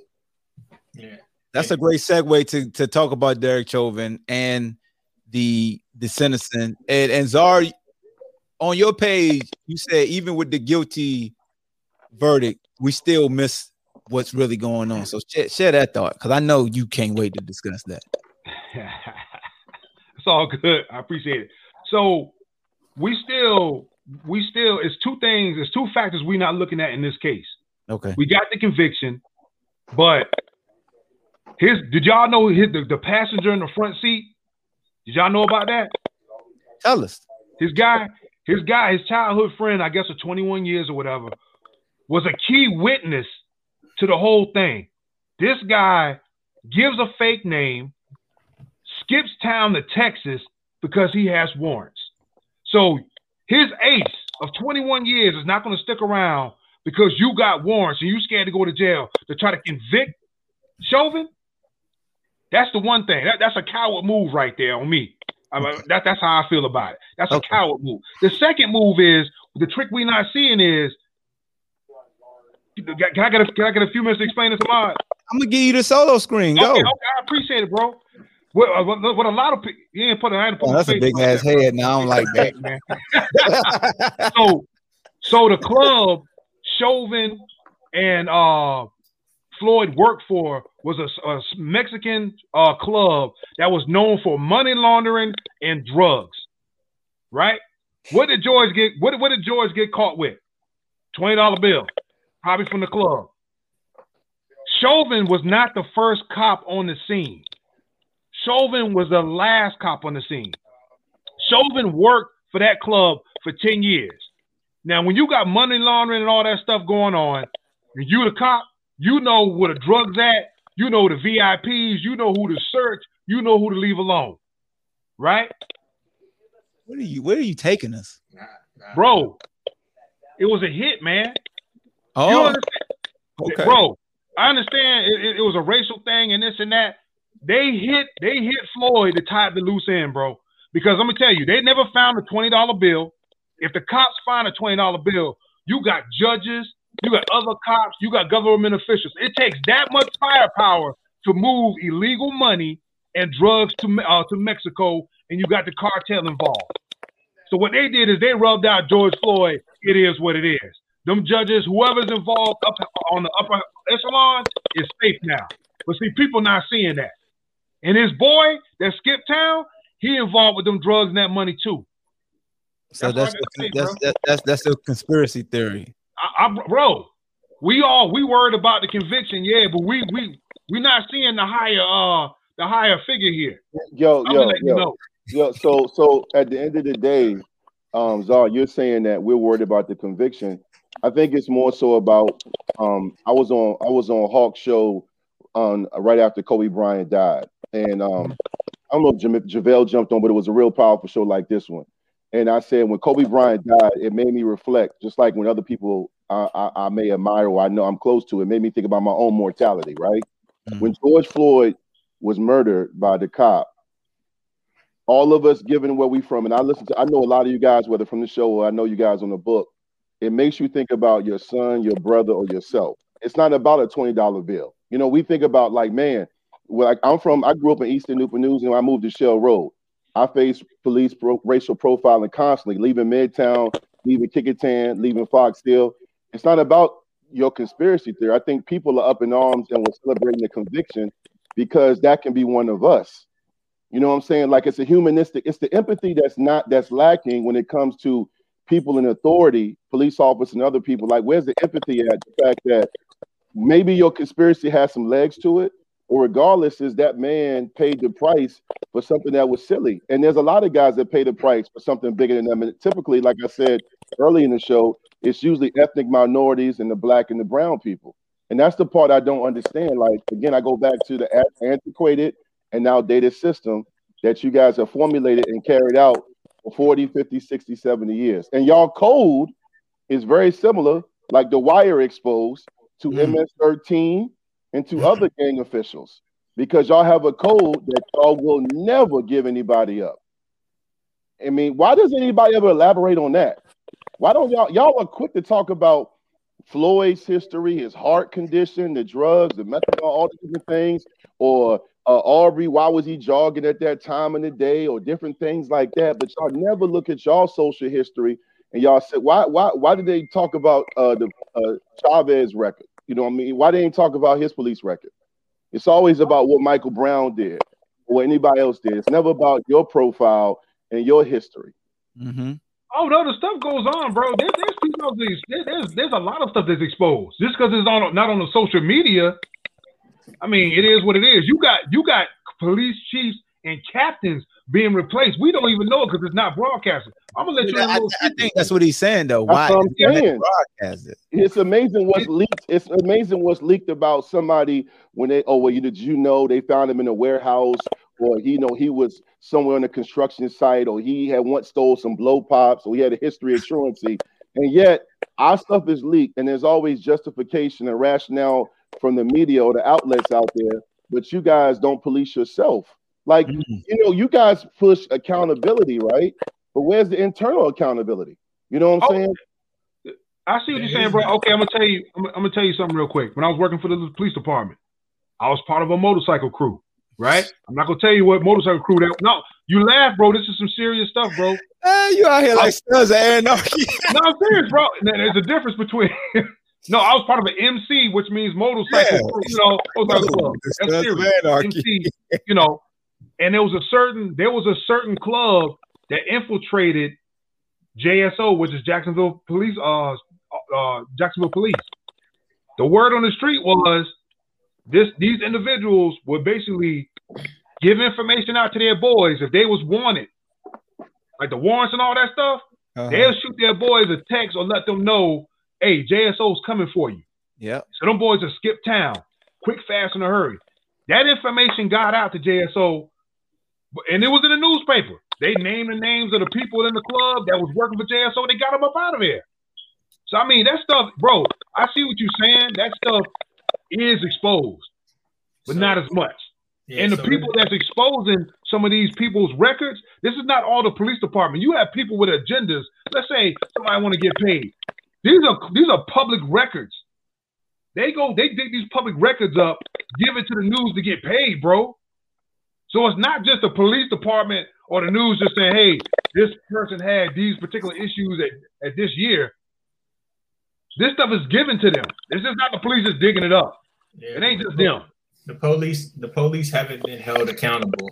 Speaker 4: That's a great segue to to talk about Derek Chauvin and the the sentencing. And and Czar, on your page, you said even with the guilty verdict, we still miss what's really going on. So share, share that thought because I know you can't wait to discuss that.
Speaker 7: it's all good. I appreciate it. So we still, we still, it's two things, it's two factors we're not looking at in this case.
Speaker 4: Okay.
Speaker 7: We got the conviction, but his did y'all know his the, the passenger in the front seat? Did y'all know about that?
Speaker 4: Tell us.
Speaker 7: His guy, his guy, his childhood friend, I guess of 21 years or whatever, was a key witness to the whole thing. This guy gives a fake name, skips town to Texas because he has warrants. So his ace of 21 years is not going to stick around because you got warrants and you scared to go to jail to try to convict Chauvin. That's the one thing. That, that's a coward move right there on me. I mean, that, that's how I feel about it. That's a coward move. The second move is the trick we're not seeing is. Can I get a, can I get a few minutes to explain this, Ahmad?
Speaker 4: I'm gonna give you the solo screen. Go.
Speaker 7: Okay, okay, I appreciate it, bro. What, uh, what, what a lot of people, you ain't put an put
Speaker 4: Oh, that's a big ass
Speaker 7: that,
Speaker 4: head. Now I don't like that.
Speaker 7: man. so, so the club Chauvin and uh, Floyd worked for was a, a Mexican uh, club that was known for money laundering and drugs. Right? What did George get? What, what did George get caught with? Twenty dollar bill, probably from the club. Chauvin was not the first cop on the scene. Chauvin was the last cop on the scene. Chauvin worked for that club for 10 years. Now, when you got money laundering and all that stuff going on, and you the cop, you know where the drugs at, you know the VIPs, you know who to search, you know who to leave alone. Right?
Speaker 4: Where are you where are you taking us?
Speaker 7: Bro, it was a hit, man.
Speaker 4: Oh, okay.
Speaker 7: Bro, I understand it, it- it was a racial thing and this and that. They hit they hit Floyd to tie the loose end, bro. Because I'm gonna tell you, they never found a twenty dollar bill. If the cops find a twenty dollar bill, you got judges, you got other cops, you got government officials. It takes that much firepower to move illegal money and drugs to uh, to Mexico, and you got the cartel involved. So what they did is they rubbed out George Floyd. It is what it is. Them judges, whoever's involved up on the upper echelon, is safe now. But see, people not seeing that. And his boy that skipped town, he involved with them drugs and that money too.
Speaker 4: So
Speaker 7: That's
Speaker 4: that's the, that's, that's that's that's a conspiracy theory.
Speaker 7: I, I, bro, we all we worried about the conviction, yeah, but we we we not seeing the higher uh the higher figure here.
Speaker 11: Yo,
Speaker 7: I'm
Speaker 11: yo, yo,
Speaker 7: know.
Speaker 11: yo. So, so at the end of the day, um, Czar, you're saying that we're worried about the conviction. I think it's more so about. Um, I was on I was on Hawk show on right after Kobe Bryant died, and um, I don't know if Jam- JaVale jumped on, but it was a real powerful show like this one. And I said when Kobe Bryant died, it made me reflect, just like when other people I, I, I may admire or I know I'm close to, it made me think about my own mortality. Right mm-hmm. when George Floyd was murdered by the cop, all of us, given where we're from, and I listen to, I know a lot of you guys, whether from the show or I know you guys on the book, it makes you think about your son, your brother, or yourself. It's not about a twenty dollar bill. You know, we think about like, man, well, like I'm from, I grew up in Eastern Newport News, and I moved to Shell Road. I faced police pro- racial profiling constantly, leaving Midtown, leaving Kecoughtan, leaving Foxhill. It's not about your conspiracy theory. I think people are up in arms and we're celebrating the conviction because that can be one of us. You know what I'm saying? Like it's a humanistic, it's the empathy that's not that's lacking when it comes to people in authority, police officers and other people. Like, where's the empathy at the fact that maybe your conspiracy has some legs to it, or regardless, is that man paid the price for something that was silly? And there's a lot of guys that pay the price for something bigger than them. And typically, like I said early in the show, it's usually ethnic minorities and the black and the brown people. And that's the part I don't understand. Like, again, I go back to the antiquated and outdated system that you guys have formulated and carried out for 40, 50, 60, 70 years. And y'all code is very similar, like the wire exposed to
Speaker 4: Mm.
Speaker 11: MS-13 and to other gang officials, because y'all have a code that y'all will never give anybody up. I mean, why does anybody ever elaborate on that? Why don't y'all y'all are quick to talk about Floyd's history, his heart condition, the drugs, the methanol, all different things, or uh, Arbery, why was he jogging at that time in the day, or different things like that. But y'all never look at y'all social history and y'all said, why, why, why did they talk about uh, the uh, Chavez record? You know what I mean? Why they ain't talk about his police record? It's always about what Michael Brown did or what anybody else did. It's never about your profile and your history.
Speaker 4: Mm-hmm.
Speaker 7: Oh no, the stuff goes on, bro. There, there's people there's there's a lot of stuff that's exposed. Just because it's on not on the social media, I mean, it is what it is. You got you got police chiefs and captains being replaced. We don't even know it because it's not broadcasted. I'm gonna let you.
Speaker 4: I, I think that's what he's saying though.
Speaker 11: That's
Speaker 4: Why
Speaker 11: what I'm
Speaker 4: haven't
Speaker 11: saying.
Speaker 4: it?
Speaker 11: It's amazing what's leaked. It's amazing what's leaked about somebody when they oh well you did you know they found him in a warehouse or you know he was somewhere on a construction site or he had once stole some blow pops or he had a history of truancy and yet our stuff is leaked and there's always justification and rationale from the media or the outlets out there but you guys don't police yourself like mm. you know you guys push accountability right but where's the internal accountability you know what i'm oh, saying
Speaker 7: I see what you're saying, bro. Okay, I'm gonna tell you. I'm, I'm gonna tell you something real quick. When I was working for the police department, I was part of a motorcycle crew. Right? I'm not gonna tell you what motorcycle crew that. No, you laugh, bro. This is some serious stuff, bro.
Speaker 4: Hey, you out here like Sons of Anarchy.
Speaker 7: no, I'm serious, bro. There's a difference between. no, I was part of an MC, which means motorcycle.
Speaker 4: Yeah.
Speaker 7: crew, You know, motorcycle club. That's serious.
Speaker 4: Anarchy.
Speaker 7: MC, you know, and there was a certain there was a certain club that infiltrated JSO, which is Jacksonville Police, uh, uh, Jacksonville Police. The word on the street was this: these individuals would basically give information out to their boys if they was wanted, like the warrants and all that stuff.
Speaker 4: Uh-huh.
Speaker 7: They'll shoot their boys a text or let them know, "Hey, JSO's coming for you."
Speaker 4: Yep.
Speaker 7: So them boys will skip town, quick, fast, in a hurry. That information got out to JSO, and it was in the newspaper. They named the names of the people in the club that was working for JSO. They got them up out of there. So I mean, that stuff, bro. I see what you're saying. That stuff is exposed, but not as much.
Speaker 12: Yeah,
Speaker 7: and the
Speaker 12: so
Speaker 7: people that's exposing some of these people's records, this is not all the police department. You have people with agendas. Let's say somebody want to get paid. These are these are public records. They go, they dig these public records up, give it to the news to get paid, bro. So it's not just the police department or the news just saying, hey, this person had these particular issues at, at this year. This stuff is given to them. This is not the police just digging it up. it ain't just them.
Speaker 12: The police, the police haven't been held accountable.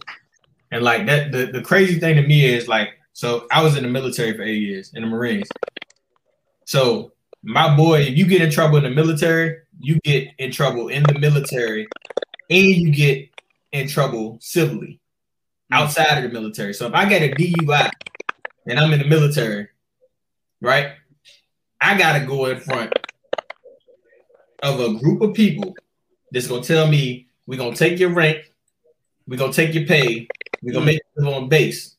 Speaker 12: And like that, the, the crazy thing to me is like, so I was in the military for eight years in the Marines. So my boy, if you get in trouble in the military, you get in trouble in the military, and you get in trouble civilly outside of the military. So if I get a DUI and I'm in the military, right? I gotta go in front of a group of people that's gonna tell me we're gonna take your rank, we're gonna take your pay, we're gonna make you live on base.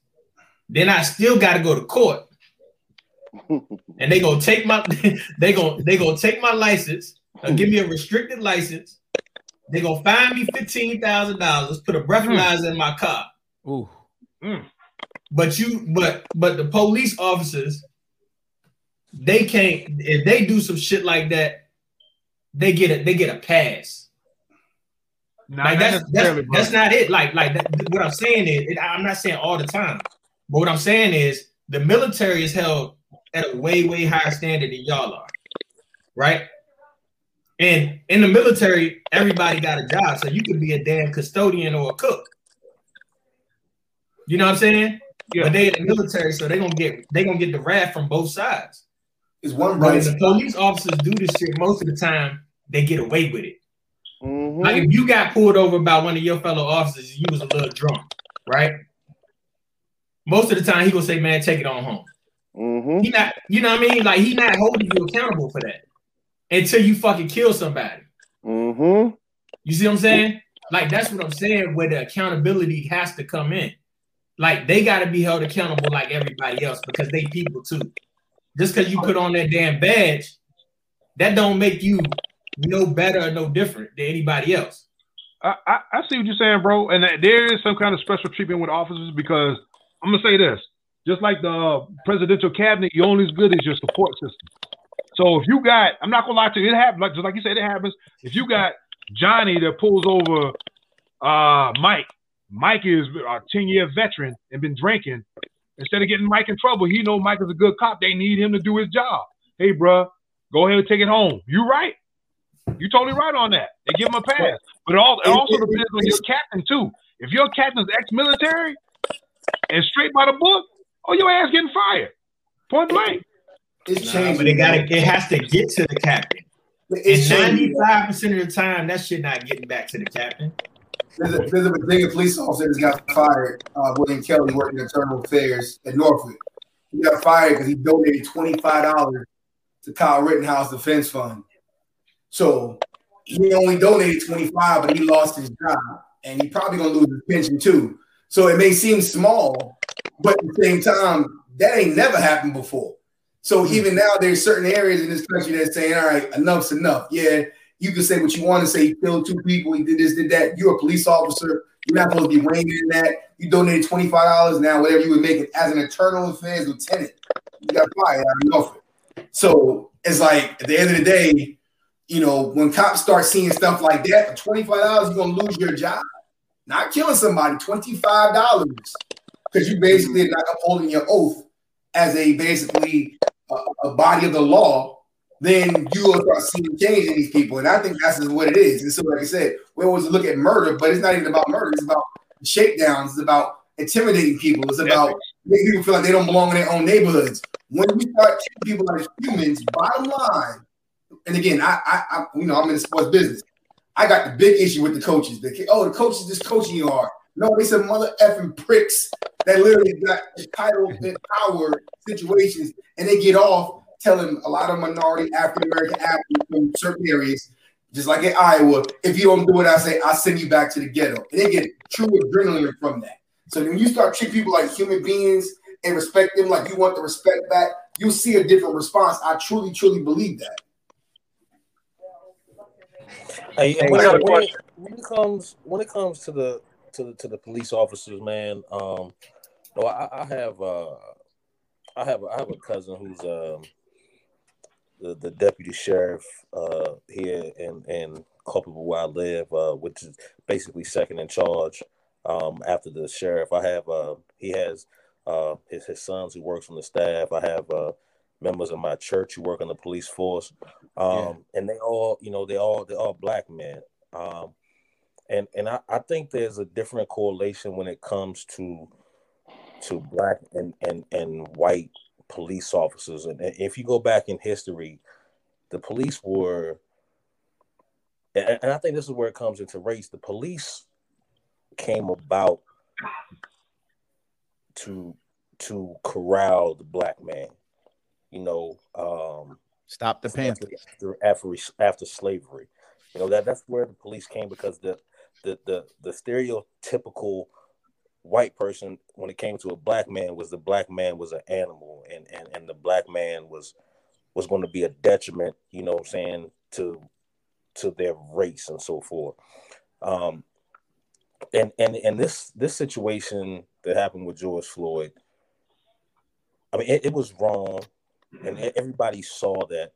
Speaker 12: Then I still gotta go to court. and they gonna take my they gonna they gonna take my license, uh, give me a restricted license. They gonna find me fifteen thousand dollars, put a breathalyzer hmm. in my car.
Speaker 4: Ooh. Hmm.
Speaker 12: But you, but but the police officers, they can't. If they do some shit like that, they get a they get a pass.
Speaker 7: Not
Speaker 12: like that's that's, that's not it. Like like that, what I'm saying is, it, I'm not saying all the time, but what I'm saying is the military is held at a way, way higher standard than y'all are, right? And in the military, everybody got a job, so you could be a damn custodian or a cook. You know what I'm saying?
Speaker 7: Yeah.
Speaker 12: But they in the military, so they gonna get they gonna get the wrath from both sides.
Speaker 5: Is one right?
Speaker 12: the police officers do this shit, most of the time they get away with it.
Speaker 11: Mhm.
Speaker 12: Like if you got pulled over by one of your fellow officers, you was a little drunk, right? Most of the time he gonna say, "Man, take it on home."
Speaker 11: Mhm.
Speaker 12: He not, you know what I mean? Like he not holding you accountable for that until you fucking kill somebody.
Speaker 11: Mhm.
Speaker 12: You see what I'm saying? Like that's what I'm saying. Where the accountability has to come in. Like they got to be held accountable like everybody else because they people too. Just because you put on that damn badge, that don't make you no better or no different than anybody else.
Speaker 7: I, I, I see what you're saying, bro, and that there is some kind of special treatment with officers because I'm gonna say this: just like the uh, presidential cabinet, you're only as good as your support system. So if you got, I'm not gonna lie to you, it happens. Like just like you said, it happens. If you got Johnny that pulls over uh, Mike, Mike is a 10 year veteran and been drinking. Instead of getting Mike in trouble, he know Mike is a good cop. They need him to do his job. Hey, bro, go ahead and take it home. You right. You totally right on that. They give him a pass. But it also, it also depends on your captain too. If your captain's ex-military and straight by the book, oh, your ass getting fired. Point blank.
Speaker 5: It's
Speaker 12: Nah,
Speaker 5: changing.
Speaker 12: but it got it has to get to the captain.
Speaker 5: It's
Speaker 12: and
Speaker 5: changing.
Speaker 12: 95% of the time, that shit not getting back to the captain.
Speaker 5: There's a, there's a Virginia police officer that got fired. Uh, William Kelly working in internal affairs at Norfolk. He got fired because he donated twenty five dollars to Kyle Rittenhouse Defense Fund. So he only donated twenty five, but he lost his job, and he probably gonna lose his pension too. So it may seem small, but at the same time, that ain't never happened before. So mm-hmm. even now, there's certain areas in this country that's saying, "All right, enough's enough." Yeah, you can say what you want to say. He killed two people. He did this, did that. You're a police officer. You're not supposed to be weighing in that. You donated twenty five dollars. Now, whatever you would make it as an internal affairs lieutenant, you got fired out of Norfolk. So it's like at the end of the day, you know, when cops start seeing stuff like that, for twenty five dollars, you're gonna lose your job. Not killing somebody, twenty five dollars, because you basically are not upholding your oath as a basically a, a body of the law. Then you will start seeing change in these people, and I think that's what it is. And so, like I said, we always look at murder, but it's not even about murder. It's about shakedowns. It's about intimidating people. It's about making people feel like they don't belong in their own neighborhoods. When we start treating people like humans, bottom line, and again, I, I, I, you know, I'm in the sports business. I got the big issue with the coaches. The, oh, the coaches just coaching you hard. No, they some mother effing pricks that literally got title and power situations, and they get off telling a lot of minority African American athletes from certain areas, just like in Iowa, if you don't do what I say, I'll send you back to the ghetto. And they get true adrenaline from that. So when you start treating people like human beings and respect them like you want the respect back, you'll see a different response. I truly, truly believe that.
Speaker 9: Hey,
Speaker 5: Hey,
Speaker 9: when,
Speaker 5: I got a
Speaker 9: when it, when it comes when it comes to the to the to the police officers, man, um, no, I, I have uh, I have I have a cousin who's um the, the deputy sheriff uh here in in Culpeper where I live, uh, which is basically second in charge um after the sheriff. I have uh he has uh his his sons who works on the staff. I have uh members of my church who work on the police force. Um and they all, you know, they all they're all black men. Um and and I, I think there's a different correlation when it comes to to black and and and white police officers. And if you go back in history the police were and, and i think this is where it comes into race. The police came about to to corral the black man you know um
Speaker 4: stop the
Speaker 9: especially after, after after slavery. You know that that's where the police came because the the the, the stereotypical white person when it came to a black man was the black man was an animal and and, and the black man was was going to be a detriment you know what i'm saying to to their race and so forth. Um and and and this this situation that happened with george floyd i mean it, it was wrong and everybody saw that.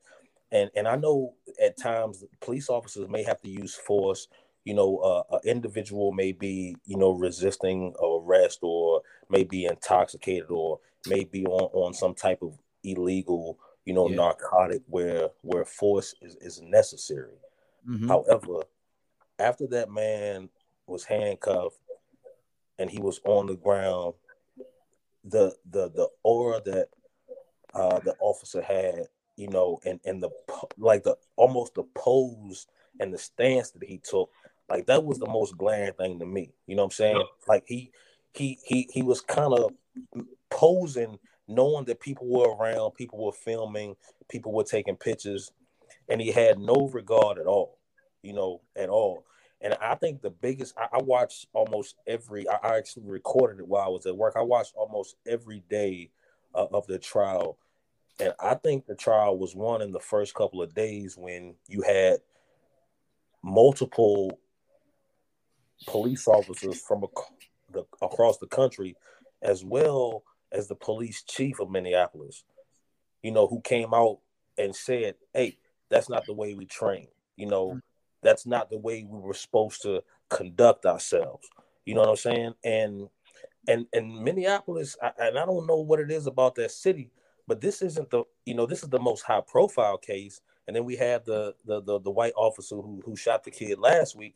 Speaker 9: And and i know at times police officers may have to use force you know, uh, an individual may be, you know, resisting arrest or may be intoxicated or may be on, on some type of illegal, you know,
Speaker 4: Yeah.
Speaker 9: narcotic where where force is, is necessary.
Speaker 4: Mhm.
Speaker 9: However, after that man was handcuffed and he was on the ground, the the the aura that uh, the officer had, you know, and and the like the almost the pose and the stance that he took, like that was the most glaring thing to me. You know what I'm saying? Like he he he he was kind of posing, knowing that people were around, people were filming, people were taking pictures, and he had no regard at all, you know, at all. And I think the biggest, I, I watched almost every, I, I actually recorded it while I was at work. I watched almost every day uh, of the trial. And I think the trial was won in the first couple of days when you had multiple police officers from ac- the, across the country, as well as the police chief of Minneapolis, you know, who came out and said, hey, that's not the way we train. You know, mm-hmm. that's not the way we were supposed to conduct ourselves. You know what I'm saying? And and and Minneapolis, I, and I don't know what it is about that city, but this isn't the you know this is the most high profile case. And then we had the the the, the white officer who who shot the kid last week,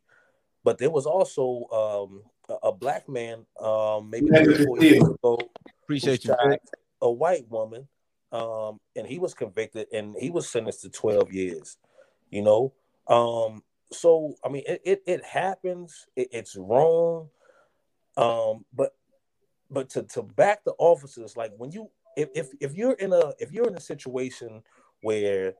Speaker 9: but there was also um, a, a black man, um, maybe
Speaker 5: Yeah,
Speaker 9: three or four years ago,
Speaker 4: Appreciate you,
Speaker 9: shot a white woman, um, and he was convicted and he was sentenced to 12 years. You know, um, so I mean, it it, it happens. It, it's wrong, um, but but to to back the officers, like when you if if if you're in a if you're in a situation where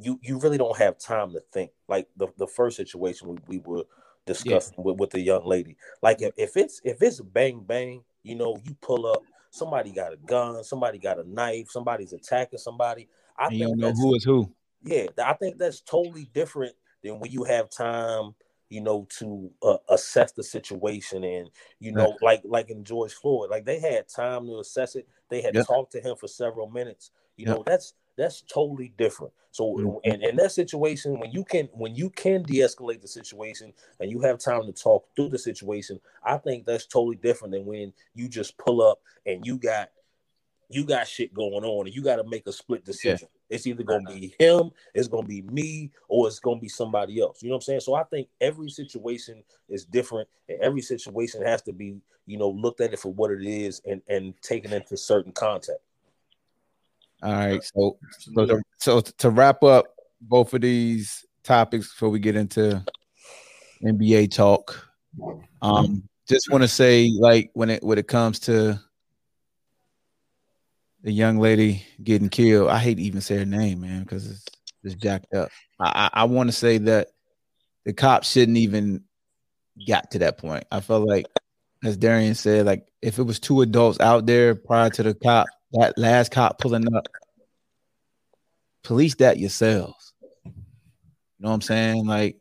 Speaker 9: you you really don't have time to think, like the the first situation we, we were discussing with, with the young lady, like if, if it's if it's bang bang, you know, you pull up, somebody got a gun, somebody got a knife, somebody's attacking somebody. I
Speaker 4: And you
Speaker 9: think
Speaker 4: don't know who is who.
Speaker 9: yeah, I think that's totally different than when you have time, you know, to uh, assess the situation and you know, like like in George Floyd, like they had time to assess it. They had talked to him for several minutes. You know, that's that's totally different. So
Speaker 4: Mhm.
Speaker 9: in, in that situation, when you can when you can de-escalate the situation and you have time to talk through the situation, I think that's totally different than when you just pull up and you got you got shit going on and you got to make a split decision. It's either going to be him, it's going to be me, or it's going to be somebody else. You know what I'm saying? So I think every situation is different and every situation has to be, you know, looked at it for what it is and, and taken into certain context.
Speaker 4: All right. So, so to, so to wrap up both of these topics before we get into NBA talk, um, just want to say, like, when it when it comes to the young lady getting killed, I hate to even say her name, man, because it's it's jacked up. I I, I want to say that the cops shouldn't even got to that point. I felt like, as Darian said, like if it was two adults out there prior to the cop, that last cop pulling up, police that yourselves. You know what I'm saying? Like,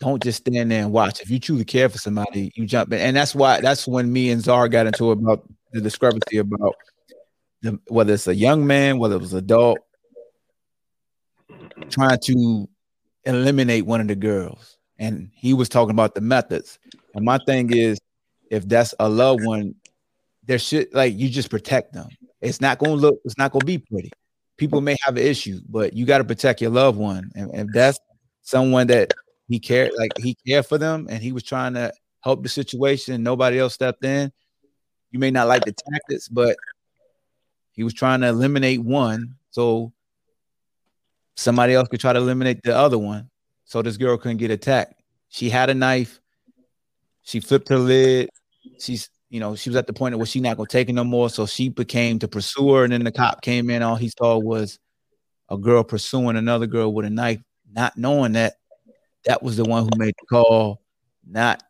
Speaker 4: don't just stand there and watch. If you truly care for somebody, you jump in. And that's why that's when me and Czar got into about the discrepancy about the, whether it's a young man, whether it was adult, trying to eliminate one of the girls. And he was talking about the methods. And my thing is, if that's a loved one, there should like you just protect them. It's not gonna look, it's not gonna be pretty. People may have an issue, but you got to protect your loved one. And if that's someone that he cared, like he cared for them and he was trying to help the situation, nobody else stepped in. You may not like the tactics, but he was trying to eliminate one. So somebody else could try to eliminate the other one. So this girl couldn't get attacked. She had a knife. She flipped her lid. She's, you know, she was at the point where she's not gonna take it no more. So she became to pursue her, and then the cop came in. All he saw was a girl pursuing another girl with a knife, not knowing that that was the one who made the call. Not,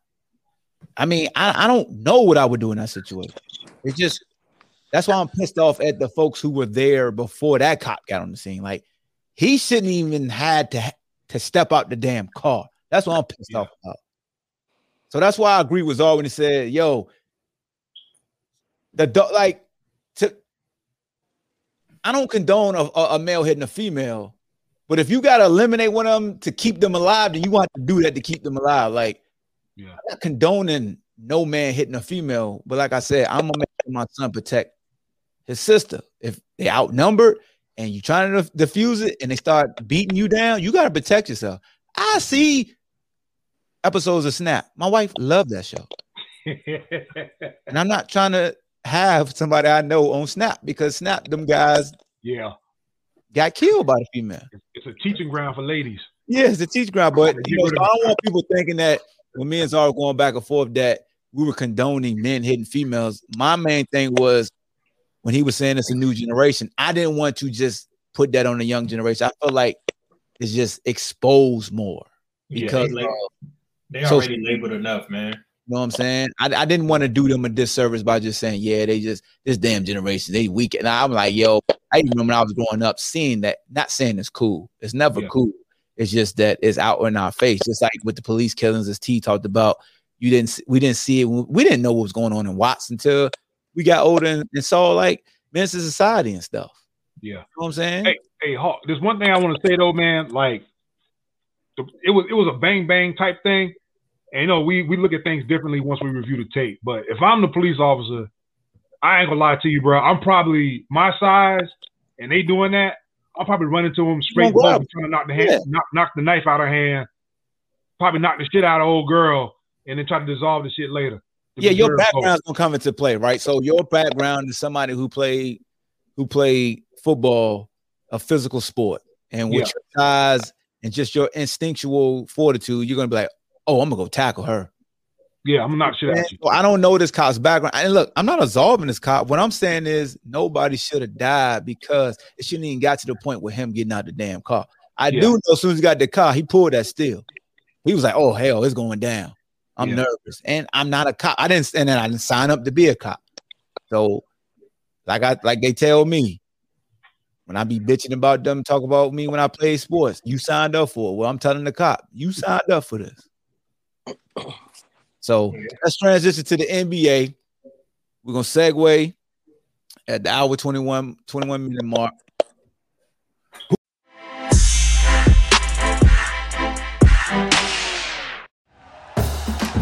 Speaker 4: I mean, I, I don't know what I would do in that situation. It's just that's why I'm pissed off at the folks who were there before that cop got on the scene. Like he shouldn't even had to to step out the damn car. That's what I'm pissed off about. So that's why I agree with Czar when he said, "Yo, the do- like to." I don't condone a, a, male hitting a female, but if you got to eliminate one of them to keep them alive, then you want to do that to keep them alive. Like,
Speaker 7: Yeah.
Speaker 4: I'm not condoning no man hitting a female, but like I said, I'm gonna make my son protect his sister. If they outnumbered and you trying to defuse it and they start beating you down, you got to protect yourself. I see episodes of Snap. My wife loved that show. and I'm not trying to have somebody I know on Snap because Snap, them guys
Speaker 7: yeah,
Speaker 4: got killed by the female.
Speaker 7: it's a teaching ground for ladies.
Speaker 4: Yeah, it's a teaching ground, but you know, so I don't want people thinking that when me and Zara going back and forth that we were condoning men hitting females. My main thing was when he was saying it's a new generation. I didn't want to just put that on the young generation. I feel like it's just exposed more
Speaker 12: Yeah,
Speaker 4: because
Speaker 12: they, labeled, they
Speaker 4: So-
Speaker 12: already labeled enough, man.
Speaker 4: you know what I'm saying? I, I didn't want to do them a disservice by just saying, yeah, they just this damn generation, they weak. And I'm like, yo, I even remember when I was growing up seeing that, not saying it's cool. It's never
Speaker 7: Yeah.
Speaker 4: cool. It's just that it's out in our face. Just like with the police killings, as T talked about, you didn't s- we didn't see it. We didn't know what was going on in Watts until we got older and, and saw like Men's Society and stuff.
Speaker 7: Yeah.
Speaker 4: You know what I'm saying?
Speaker 7: Hey, hey, Hawk, there's one thing I want to say though, man. Like, it was it was a bang bang type thing, and you know we we look at things differently once we review the tape. But if I'm the police officer, I ain't gonna lie to you, bro. I'm probably my size, and they doing that. I'll probably run into them straight,
Speaker 4: gonna
Speaker 7: trying to knock the hand,
Speaker 4: Yeah.
Speaker 7: knock, knock the knife out of hand. Probably knock the shit out of old girl, and then try to dissolve the shit later.
Speaker 4: yeah, your background's gonna come into play, right? So your background is somebody who played who played football, a physical sport, and with
Speaker 7: Yeah.
Speaker 4: your size and just your instinctual fortitude, you're gonna be like, "Oh, I'm gonna go tackle her."
Speaker 7: Yeah, I'm gonna knock shit out you.
Speaker 4: so I don't know this cop's background. And look, I'm not absolving this cop. What I'm saying is nobody should have died because it shouldn't even got to the point with him getting out the damn car. I
Speaker 7: Yeah.
Speaker 4: do know as soon as he got the car, he pulled that still. He was like, "Oh hell, it's going down." I'm
Speaker 7: Yeah.
Speaker 4: nervous, and I'm not a cop. I didn't, and then I didn't sign up to be a cop. So, like I like they tell me when I be bitching about them, talk about me when I play sports. You signed up for it. Well, I'm telling the cop, you signed up for this. So let's transition to the NBA. We're gonna segue at the hour 21, 21 minute mark.